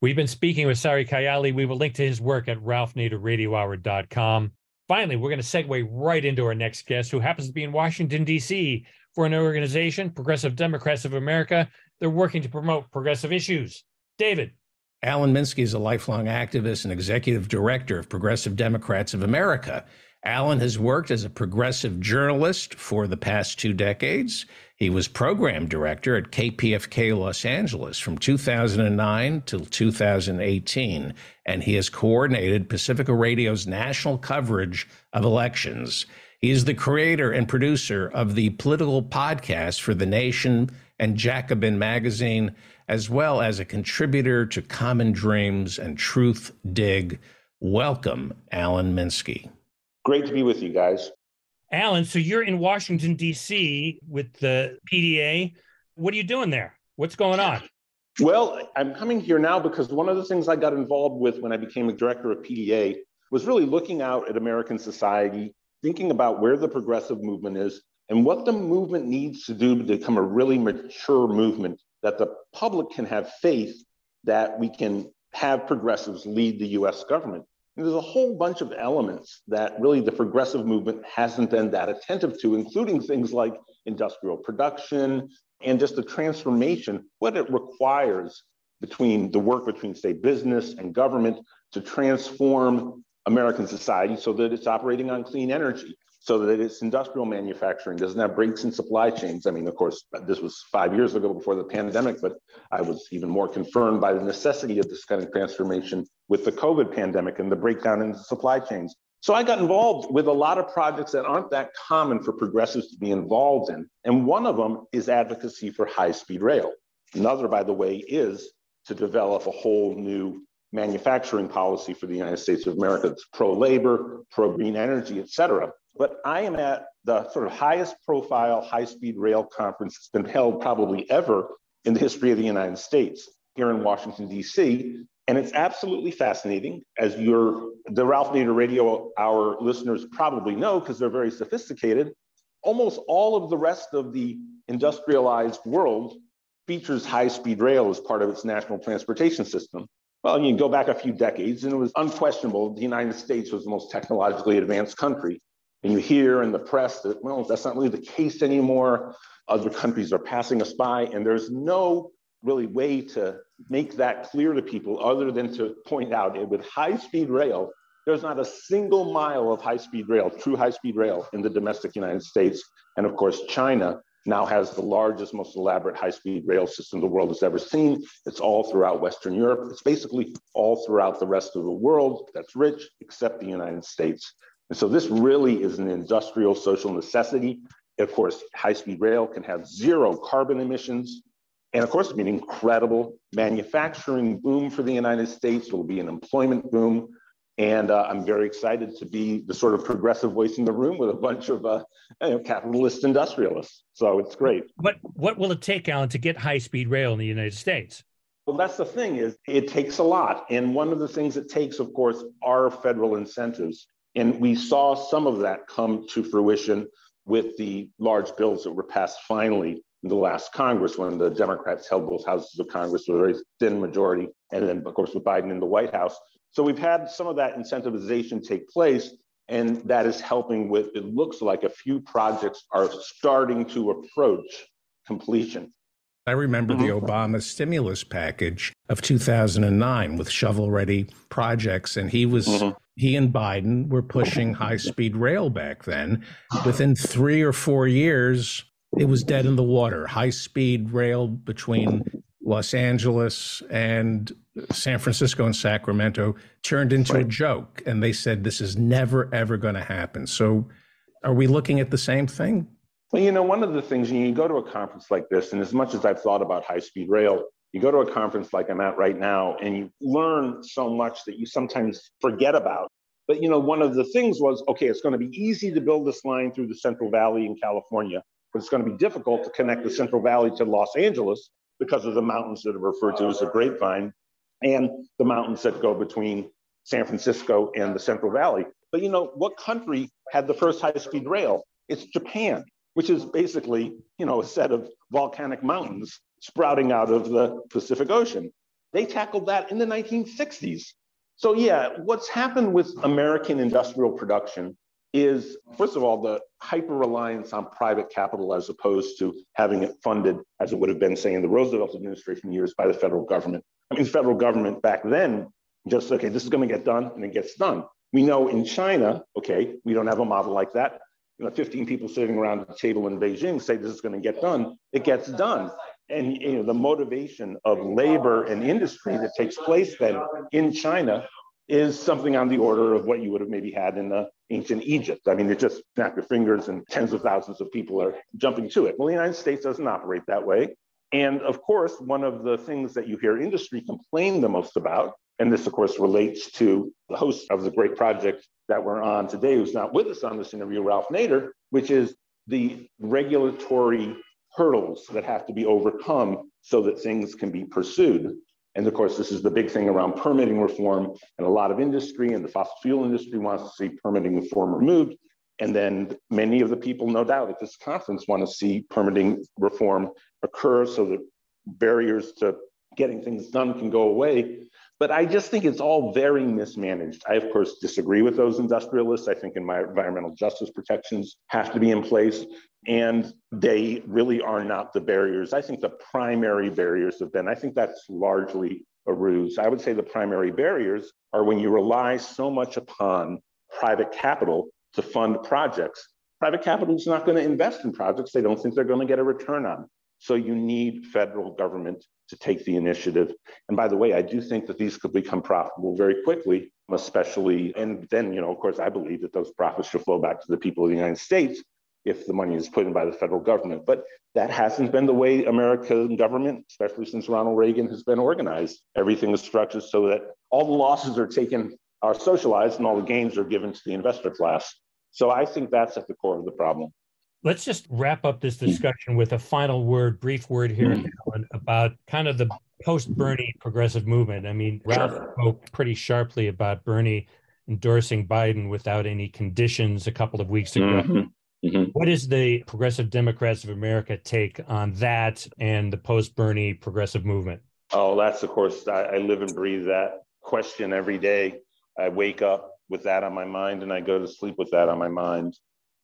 We've been speaking with Sari Kayyali. We will link to his work at ralphnaderradiohour.com. Finally, we're going to segue right into our next guest, who happens to be in Washington, D.C. for an organization, Progressive Democrats of America. They're working to promote progressive issues. David. Alan Minsky is a lifelong activist and executive director of Progressive Democrats of America. Alan has worked as a progressive journalist for the past two decades. He was program director at KPFK Los Angeles from 2009 till 2018, and he has coordinated Pacifica Radio's national coverage of elections. He is the creator and producer of the political podcast for The Nation and Jacobin magazine, as well as a contributor to Common Dreams and Truth Dig. Welcome, Alan Minsky. Great to be with you guys. Alan, so you're in Washington, D.C. with the PDA. What are you doing there? What's going on? Well, I'm coming here now because one of the things I got involved with when I became a director of PDA was really looking out at American society, thinking about where the progressive movement is and what the movement needs to do to become a really mature movement that the public can have faith that we can have progressives lead the US government. There's a whole bunch of elements that really the progressive movement hasn't been that attentive to, including things like industrial production and just the transformation, what it requires between the work between, say, business and government to transform American society so that it's operating on clean energy so that it's industrial manufacturing, doesn't have breaks in supply chains. I mean, of course, this was five years ago before the pandemic, but I was even more confirmed by the necessity of this kind of transformation with the COVID pandemic and the breakdown in the supply chains. So I got involved with a lot of projects that aren't that common for progressives to be involved in. And one of them is advocacy for high speed rail. Another, by the way, is to develop a whole new manufacturing policy for the United States of America that's pro labor, pro green energy, et cetera. But I am at the sort of highest profile high speed rail conference that's been held probably ever in the history of the United States here in Washington, D.C. And it's absolutely fascinating, as your the Ralph Nader Radio Hour listeners probably know, because they're very sophisticated. Almost all of the rest of the industrialized world features high speed rail as part of its national transportation system. Well, you go back a few decades, and it was unquestionable the United States was the most technologically advanced country. And you hear in the press that, well, that's not really the case anymore. Other countries are passing us by, and there's no really way to make that clear to people other than to point out it with high speed rail, there's not a single mile of high speed rail, true high speed rail in the domestic United States. And of course, China now has the largest, most elaborate high speed rail system the world has ever seen. It's all throughout Western Europe. It's basically all throughout the rest of the world that's rich, except the United States. And so this really is an industrial social necessity. Of course, high-speed rail can have zero carbon emissions. And of course, it'll be an incredible manufacturing boom for the United States. It'll be an employment boom. And uh, I'm very excited to be the sort of progressive voice in the room with a bunch of uh, you know, capitalist industrialists. So it's great. What what will it take, Alan, to get high speed rail in the United States? Well, that's the thing is it takes a lot. And one of the things it takes, of course, are federal incentives. And we saw some of that come to fruition with the large bills that were passed finally in the last Congress when the Democrats held both houses of Congress with a very thin majority. And then, of course, with Biden in the White House. So we've had some of that incentivization take place. And that is helping with, it looks like a few projects are starting to approach completion. I remember mm-hmm. the Obama stimulus package of 2009 with shovel ready projects, and he was mm-hmm he and Biden were pushing high speed rail back then. Within three or four years, it was dead in the water. High speed rail between Los Angeles and San Francisco and Sacramento turned into right. a joke. And they said, this is never, ever going to happen. So are we looking at the same thing? Well, you know, one of the things, you go to a conference like this, and as much as I've thought about high speed rail, you go to a conference like I'm at right now and you learn so much that you sometimes forget about. But you know, one of the things was, okay, it's going to be easy to build this line through the Central Valley in California, but it's going to be difficult to connect the Central Valley to Los Angeles because of the mountains that are referred to as the Grapevine and the mountains that go between San Francisco and the Central Valley. But you know, what country had the first high-speed rail? It's Japan. Which is basically, you know, a set of volcanic mountains sprouting out of the Pacific Ocean. They tackled that in the 1960s. So, yeah, what's happened with American industrial production is, first of all, the hyper reliance on private capital as opposed to having it funded, as it would have been, say, in the Roosevelt administration years by the federal government. I mean, the federal government back then just, okay, this is going to get done, and it gets done. We know in China, okay, we don't have a model like that. You know, 15 people sitting around the table in Beijing say this is going to get done. It gets done. And you know, the motivation of labor and industry that takes place then in China is something on the order of what you would have maybe had in the ancient Egypt. I mean, it just snap your fingers and tens of thousands of people are jumping to it. Well, the United States doesn't operate that way. And of course, one of the things that you hear industry complain the most about, and this, of course, relates to the host of the great project that we're on today, who's not with us on this interview, Ralph Nader, which is the regulatory hurdles that have to be overcome so that things can be pursued. And of course, this is the big thing around permitting reform. And a lot of industry and the fossil fuel industry wants to see permitting reform removed. And then many of the people, no doubt, at this conference want to see permitting reform occur so that barriers to getting things done can go away. But I just think it's all very mismanaged. I, of course, disagree with those industrialists. I think environmental justice protections have to be in place, and they really are not the barriers. I think the primary barriers have been, I think that's largely a ruse. I would say the primary barriers are when you rely so much upon private capital to fund projects. Private capital is not going to invest in projects they don't think they're going to get a return on. So you need federal government to take the initiative. And by the way, I do think that these could become profitable very quickly, especially, and then, you know, of course, I believe that those profits should flow back to the people of the United States if the money is put in by the federal government. But that hasn't been the way American government, especially since Ronald Reagan, has been organized. Everything is structured so that all the losses are taken, are socialized, and all the gains are given to the investor class. So I think that's at the core of the problem. Let's just wrap up this discussion with a final word, brief word here, mm. Alan, about kind of the post Bernie progressive movement. I mean, Ralph spoke pretty sharply about Bernie endorsing Biden without any conditions a couple of weeks ago. Mm-hmm. Mm-hmm. What is the Progressive Democrats of America take on that and the post Bernie progressive movement? Oh, that's of course, I, I live and breathe that question every day. I wake up with that on my mind and I go to sleep with that on my mind.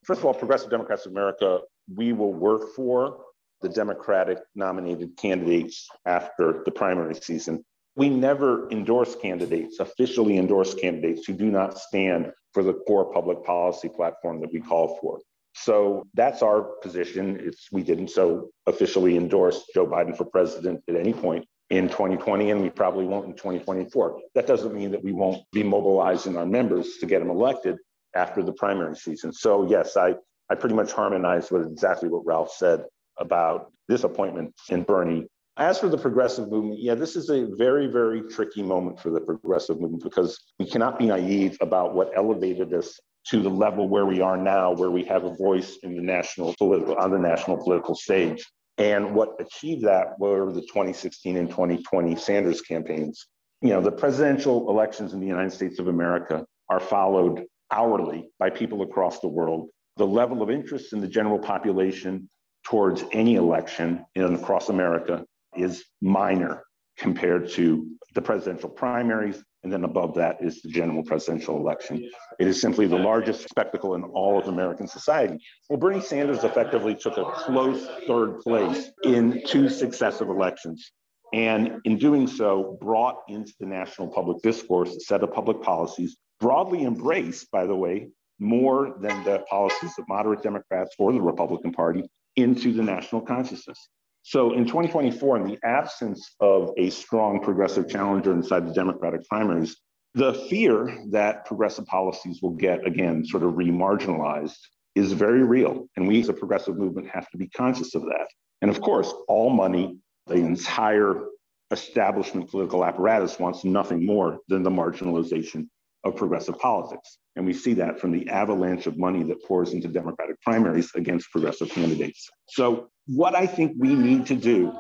First of all, Progressive Democrats of America, we will work for the Democratic nominated candidates after the primary season. We never endorse candidates, officially endorse candidates who do not stand for the core public policy platform that we call for. So that's our position. It's, we didn't so officially endorse Joe Biden for president at any point in 2020, and we probably won't in 2024. That doesn't mean that we won't be mobilizing our members to get them elected after the primary season. So yes, I, I pretty much harmonized with exactly what Ralph said about disappointment in Bernie. As for the progressive movement, yeah, this is a very, very tricky moment for the progressive movement because we cannot be naive about what elevated us to the level where we are now, where we have a voice in the national political on the national political stage. And what achieved that were the 2016 and 2020 Sanders campaigns. You know, the presidential elections in the United States of America are followed hourly by people across the world. The level of interest in the general population towards any election in across America is minor compared to the presidential primaries. And then above that is the general presidential election. It is simply the largest spectacle in all of American society. Well, Bernie Sanders effectively took a close third place in two successive elections. And in doing so, brought into the national public discourse a set of public policies broadly embraced, by the way, more than the policies of moderate Democrats or the Republican Party into the national consciousness. So in 2024, in the absence of a strong progressive challenger inside the Democratic primaries, the fear that progressive policies will get, again, sort of remarginalized is very real. And we as a progressive movement have to be conscious of that. And of course, all money, the entire establishment political apparatus wants nothing more than the marginalization of progressive politics. And we see that from the avalanche of money that pours into Democratic primaries against progressive candidates. So, what I think we need to do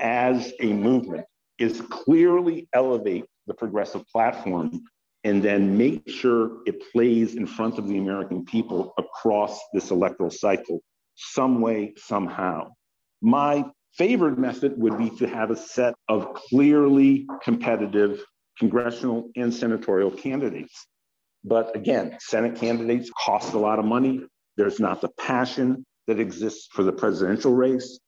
as a movement is clearly elevate the progressive platform and then make sure it plays in front of the American people across this electoral cycle some way, somehow. My favored method would be to have a set of clearly competitive congressional and senatorial candidates. But again, Senate candidates cost a lot of money. There's not the passion that exists for the presidential race.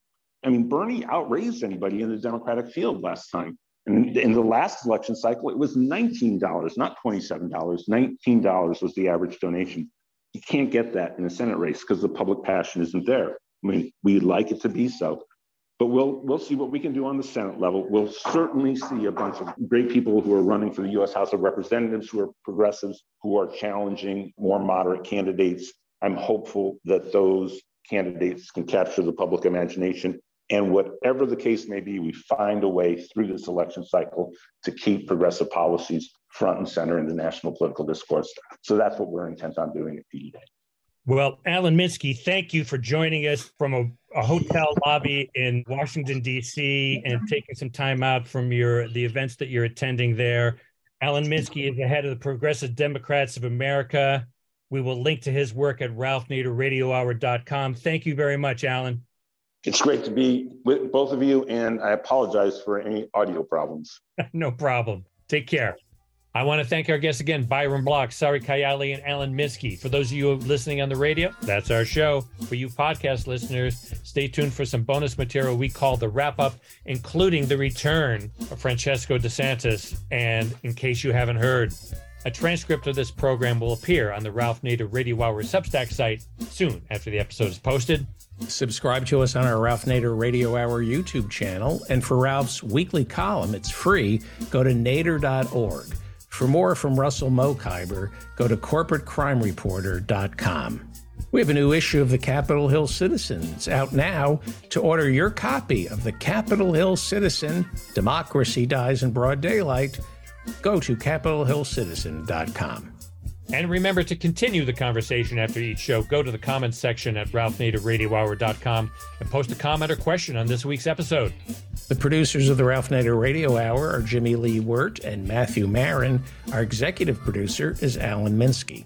I mean, Bernie outraised anybody in the Democratic field last time. And in the last election cycle, it was $19, not $27. $19 was the average donation. You can't get that in a Senate race because the public passion isn't there. I mean, we'd like it to be so, but we'll we'll see what we can do on the Senate level. We'll certainly see a bunch of great people who are running for the U.S. House of Representatives, who are progressives, who are challenging more moderate candidates. I'm hopeful that those candidates can capture the public imagination. And whatever the case may be, we find a way through this election cycle to keep progressive policies front and center in the national political discourse. So that's what we're intent on doing at PD. Well, Alan Minsky, thank you for joining us from a, a hotel lobby in Washington, D.C., and taking some time out from your the events that you're attending there. Alan Minsky is the head of the Progressive Democrats of America. We will link to his work at ralphnaderradiohour.com. Thank you very much, Alan. It's great to be with both of you, and I apologize for any audio problems. no problem. Take care. I want to thank our guests again, Byron Bloch, Sari Kayyali, and Alan Minsky. For those of you listening on the radio, that's our show. For you podcast listeners, stay tuned for some bonus material we call the wrap up, including the return of Francesco DeSantis. And in case you haven't heard, a transcript of this program will appear on the Ralph Nader Radio Hour Substack site soon after the episode is posted. Subscribe to us on our Ralph Nader Radio Hour YouTube channel. And for Ralph's weekly column, it's free. Go to nader.org. For more from Russell Mokhiber, go to corporatecrimereporter.com. We have a new issue of the Capitol Hill Citizen. It's out now. To order your copy of the Capitol Hill Citizen, Democracy Dies in Broad Daylight, go to capitolhillcitizen.com. And remember to continue the conversation after each show. Go to the comments section at ralphnaderradiohour.com and post a comment or question on this week's episode. The producers of the Ralph Nader Radio Hour are Jimmy Lee Wirt and Matthew Marin. Our executive producer is Alan Minsky.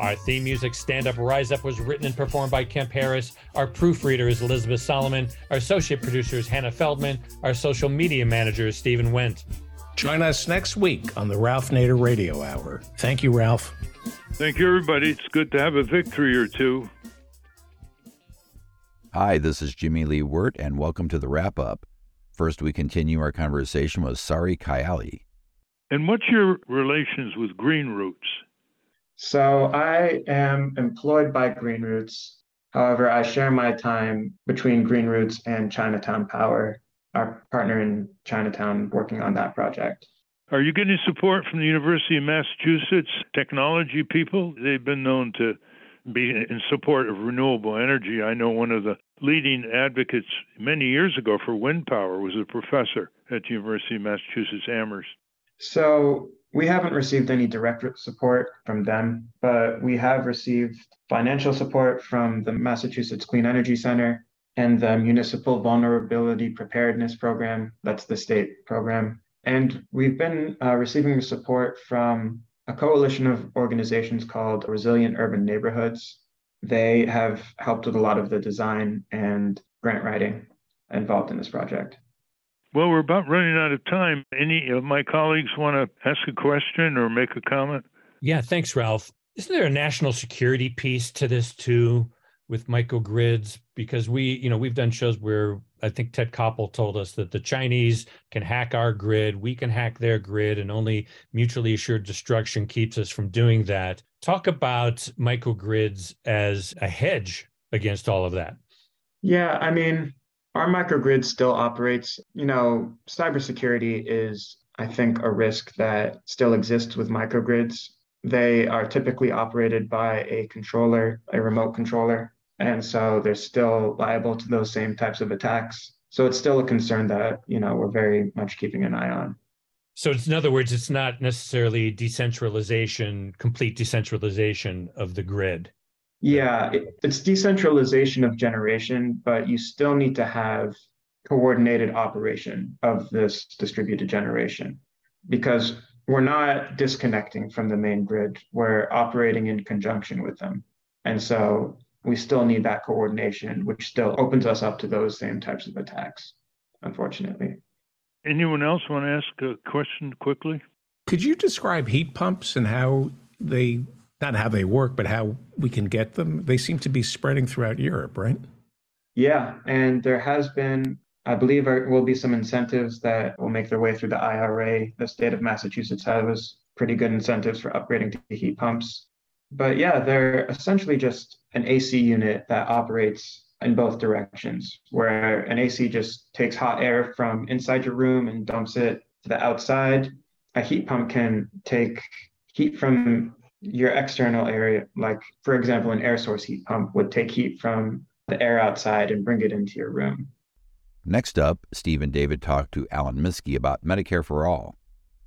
Our theme music, Stand Up Rise Up, was written and performed by Kemp Harris. Our proofreader is Elizabeth Solomon. Our associate producer is Hannah Feldman. Our social media manager is Stephen Wendt. Join us next week on the Ralph Nader Radio Hour. Thank you, Ralph. Thank you, everybody. It's good to have a victory or two. Hi, this is Jimmy Lee Wirt, and welcome to the wrap up. First, we continue our conversation with Sari Kayyali. And what's your relations with Green Roots? So I am employed by Green Roots. However, I share my time between Green Roots and Chinatown Power, our partner in Chinatown working on that project. Are you getting support from the University of Massachusetts technology people? They've been known to be in support of renewable energy. I know one of the leading advocates many years ago for wind power was a professor at the University of Massachusetts Amherst. So we haven't received any direct support from them, but we have received financial support from the Massachusetts Clean Energy Center and the Municipal Vulnerability Preparedness Program. That's the state program. And we've been uh, receiving support from a coalition of organizations called Resilient Urban Neighborhoods. They have helped with a lot of the design and grant writing involved in this project. Well, we're about running out of time. Any of my colleagues want to ask a question or make a comment? Yeah, thanks, Ralph. Isn't there a national security piece to this too with microgrids? Because we, you know, we've done shows where I think Ted Koppel told us that the Chinese can hack our grid, we can hack their grid, and only mutually assured destruction keeps us from doing that. Talk about microgrids as a hedge against all of that. Yeah, I mean, our microgrid still operates. You know, cybersecurity is, I think, a risk that still exists with microgrids. They are typically operated by a controller, a remote controller. And so they're still liable to those same types of attacks. So it's still a concern that, you know, we're very much keeping an eye on. So in other words, it's not necessarily decentralization, complete decentralization of the grid. Yeah, it, it's decentralization of generation, but you still need to have coordinated operation of this distributed generation because we're not disconnecting from the main grid. We're operating in conjunction with them. And so we still need that coordination, which still opens us up to those same types of attacks, unfortunately. Anyone else want to ask a question quickly? Could you describe heat pumps and how they, not how they work, but how we can get them? They seem to be spreading throughout Europe, right? Yeah, and there has been, I believe, there will be some incentives that will make their way through the IRA. The state of Massachusetts has pretty good incentives for upgrading to heat pumps. But yeah, they're essentially just an AC unit that operates in both directions, where an AC just takes hot air from inside your room and dumps it to the outside. A heat pump can take heat from your external area, like, for example, an air source heat pump would take heat from the air outside and bring it into your room. Next up, Steve and David talked to Alan Minsky about Medicare for All.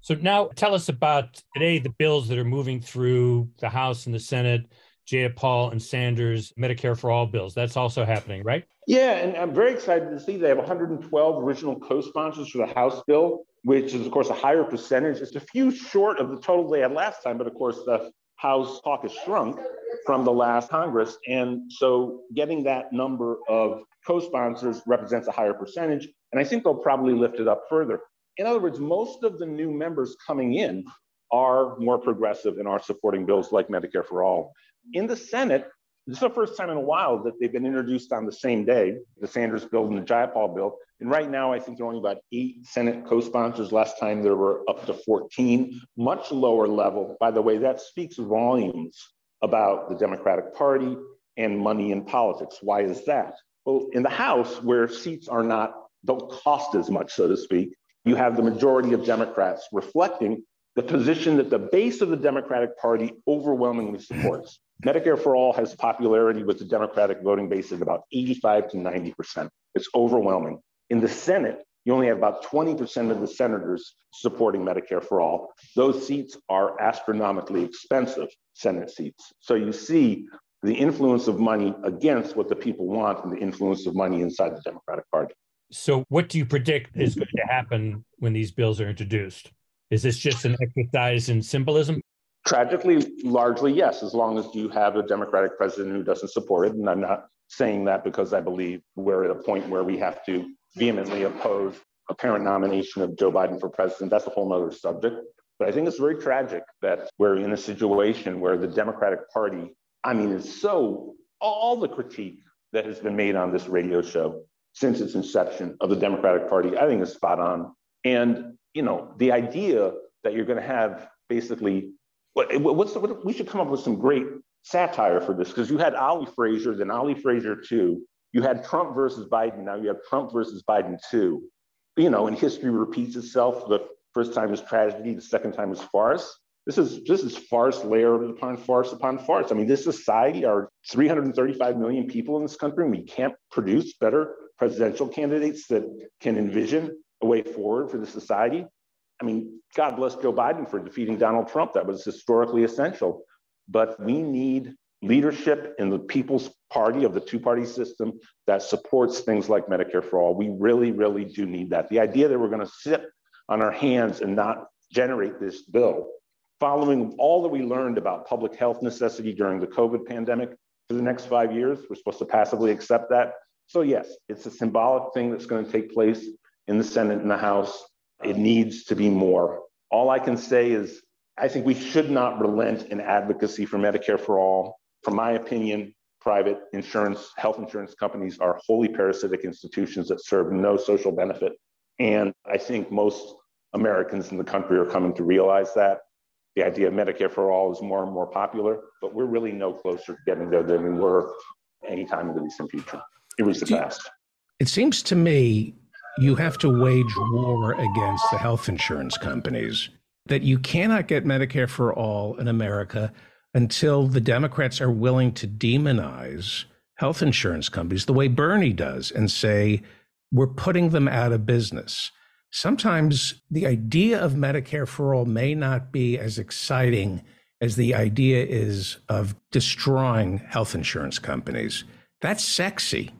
So now tell us about today the bills that are moving through the House and the Senate Jayapal and Sanders Medicare for All bills. That's also happening, right? Yeah, and I'm very excited to see they have 112 original co-sponsors for the House bill, which is of course a higher percentage. It's a few short of the total they had last time, but of course the House caucus shrunk from the last Congress, and so getting that number of co-sponsors represents a higher percentage, and I think they'll probably lift it up further. In other words, most of the new members coming in are more progressive and are supporting bills like Medicare for All. In the Senate, this is the first time in a while that they've been introduced on the same day, the Sanders bill and the Jayapal bill. And right now, I think there are only about eight Senate co sponsors. Last time there were up to 14, much lower level. By the way, that speaks volumes about the Democratic Party and money in politics. Why is that? Well, in the House, where seats are not, don't cost as much, so to speak, you have the majority of Democrats reflecting the position that the base of the Democratic Party overwhelmingly supports. Medicare for All has popularity with the Democratic voting base at about 85 to 90%. It's overwhelming. In the Senate, you only have about 20% of the senators supporting Medicare for All. Those seats are astronomically expensive Senate seats. So you see the influence of money against what the people want and the influence of money inside the Democratic Party. So, what do you predict is going to happen when these bills are introduced? Is this just an exercise in symbolism? Tragically, largely, yes, as long as you have a Democratic president who doesn't support it. And I'm not saying that because I believe we're at a point where we have to vehemently oppose a parent nomination of Joe Biden for president. That's a whole other subject. But I think it's very tragic that we're in a situation where the Democratic Party, I mean, is so all the critique that has been made on this radio show since its inception of the Democratic Party, I think is spot on. And you know, the idea that you're going to have basically what, what's the, what, we should come up with some great satire for this because you had Ali Frazier, then Ali Frazier two, you had Trump versus Biden, now you have Trump versus Biden two. You know, and history repeats itself. The first time is tragedy, the second time is farce. This is this is farce layered upon farce upon farce. I mean, this society are 335 million people in this country, and we can't produce better presidential candidates that can envision a way forward for the society. I mean, God bless Joe Biden for defeating Donald Trump. That was historically essential. But we need leadership in the People's Party of the two party system that supports things like Medicare for All. We really, really do need that. The idea that we're going to sit on our hands and not generate this bill, following all that we learned about public health necessity during the COVID pandemic for the next five years, we're supposed to passively accept that. So, yes, it's a symbolic thing that's going to take place in the Senate and the House. It needs to be more. All I can say is I think we should not relent in advocacy for Medicare for all. From my opinion, private insurance, health insurance companies are wholly parasitic institutions that serve no social benefit. And I think most Americans in the country are coming to realize that. The idea of Medicare for all is more and more popular, but we're really no closer to getting there than we were anytime in the recent future. It was the past. It seems to me you have to wage war against the health insurance companies, that you cannot get Medicare for all in America until the Democrats are willing to demonize health insurance companies the way Bernie does and say, we're putting them out of business. Sometimes the idea of Medicare for all may not be as exciting as the idea is of destroying health insurance companies. That's sexy.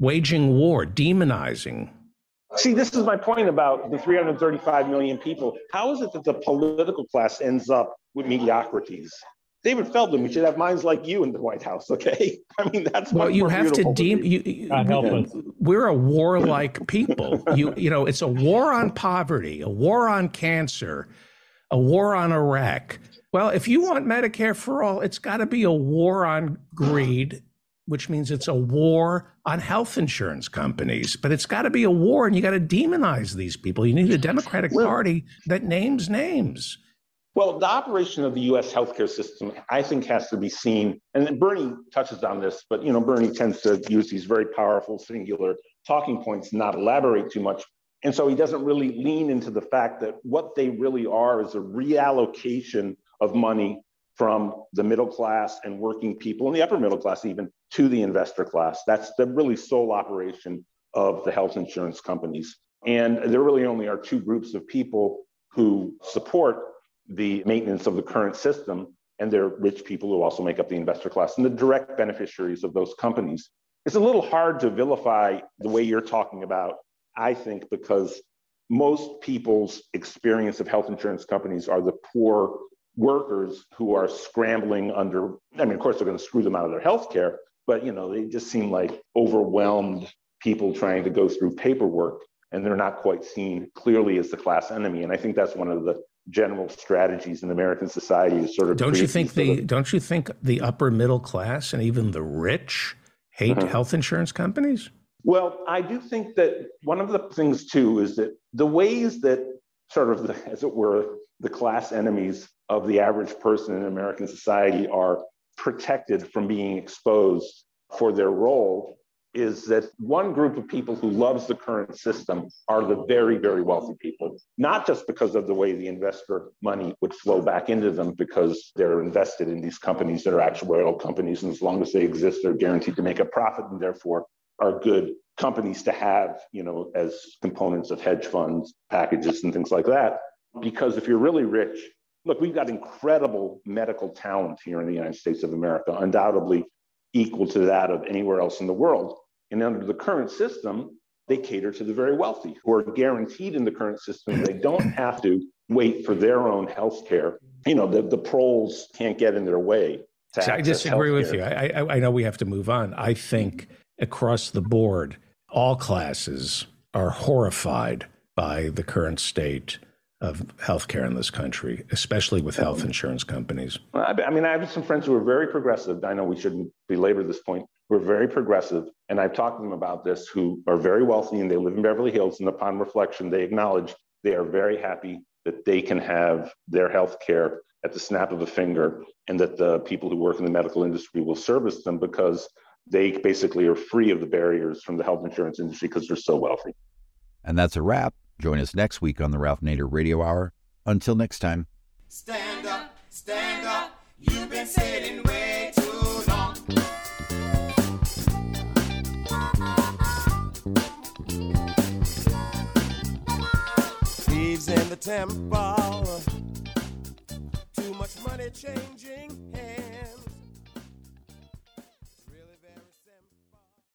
Waging war, demonizing See, this is my point about the 335 million people. How is it that the political class ends up with mediocrities? David Feldman, we should have minds like you in the White House, okay? I mean, that's well, you have to deem you, you help us. we're a warlike people. you you know, it's a war on poverty, a war on cancer, a war on Iraq. Well, if you want Medicare for all, it's got to be a war on greed, which means it's a war on health insurance companies. But it's got to be a war, and you got to demonize these people. You need a Democratic Party that names names. Well, the operation of the U.S. healthcare system, I think, has to be seen, and Bernie touches on this, but you know, Bernie tends to use these very powerful, singular talking points, not elaborate too much, and so he doesn't really lean into the fact that what they really are is a reallocation of money from the middle class and working people, and the upper middle class even, to the investor class. That's the really sole operation of the health insurance companies, and there really only are two groups of people who support the maintenance of the current system, and they're rich people who also make up the investor class and the direct beneficiaries of those companies. It's a little hard to vilify the way you're talking about, I think, because most people's experience of health insurance companies are the poor workers who are scrambling under i mean of course they're going to screw them out of their health care but you know they just seem like overwhelmed people trying to go through paperwork and they're not quite seen clearly as the class enemy and i think that's one of the general strategies in American society is sort of. Don't you think the of, Don't you think the upper middle class and even the rich hate uh-huh. health insurance companies? Well, I do think that one of the things too is that the ways that sort of, the, as it were, the class enemies of the average person in American society are protected from being exposed for their role is that one group of people who loves the current system are the very, very wealthy people, not just because of the way the investor money would flow back into them because they're invested in these companies that are actuarial companies. And as long as they exist, they're guaranteed to make a profit and therefore are good companies to have, you know, as components of hedge funds, packages, and things like that. Because if you're really rich, look, we've got incredible medical talent here in the United States of America, undoubtedly equal to that of anywhere else in the world. And under the current system, they cater to the very wealthy who are guaranteed in the current system. They don't have to wait for their own health care. You know, the, the proles can't get in their way. I disagree healthcare. with you. I, I, I know we have to move on. I think across the board, all classes are horrified by the current state of healthcare in this country, especially with health insurance companies. I mean, I have some friends who are very progressive. I know we shouldn't belabor this point. We're very progressive, and I've talked to them about this. Who are very wealthy and they live in Beverly Hills, and upon reflection, they acknowledge they are very happy that they can have their health care at the snap of a finger, and that the people who work in the medical industry will service them because they basically are free of the barriers from the health insurance industry because they're so wealthy. And that's a wrap. Join us next week on the Ralph Nader Radio Hour. Until next time. Stand up, stand up. You've been sitting way too long. Thieves in the temple. Too much money changing.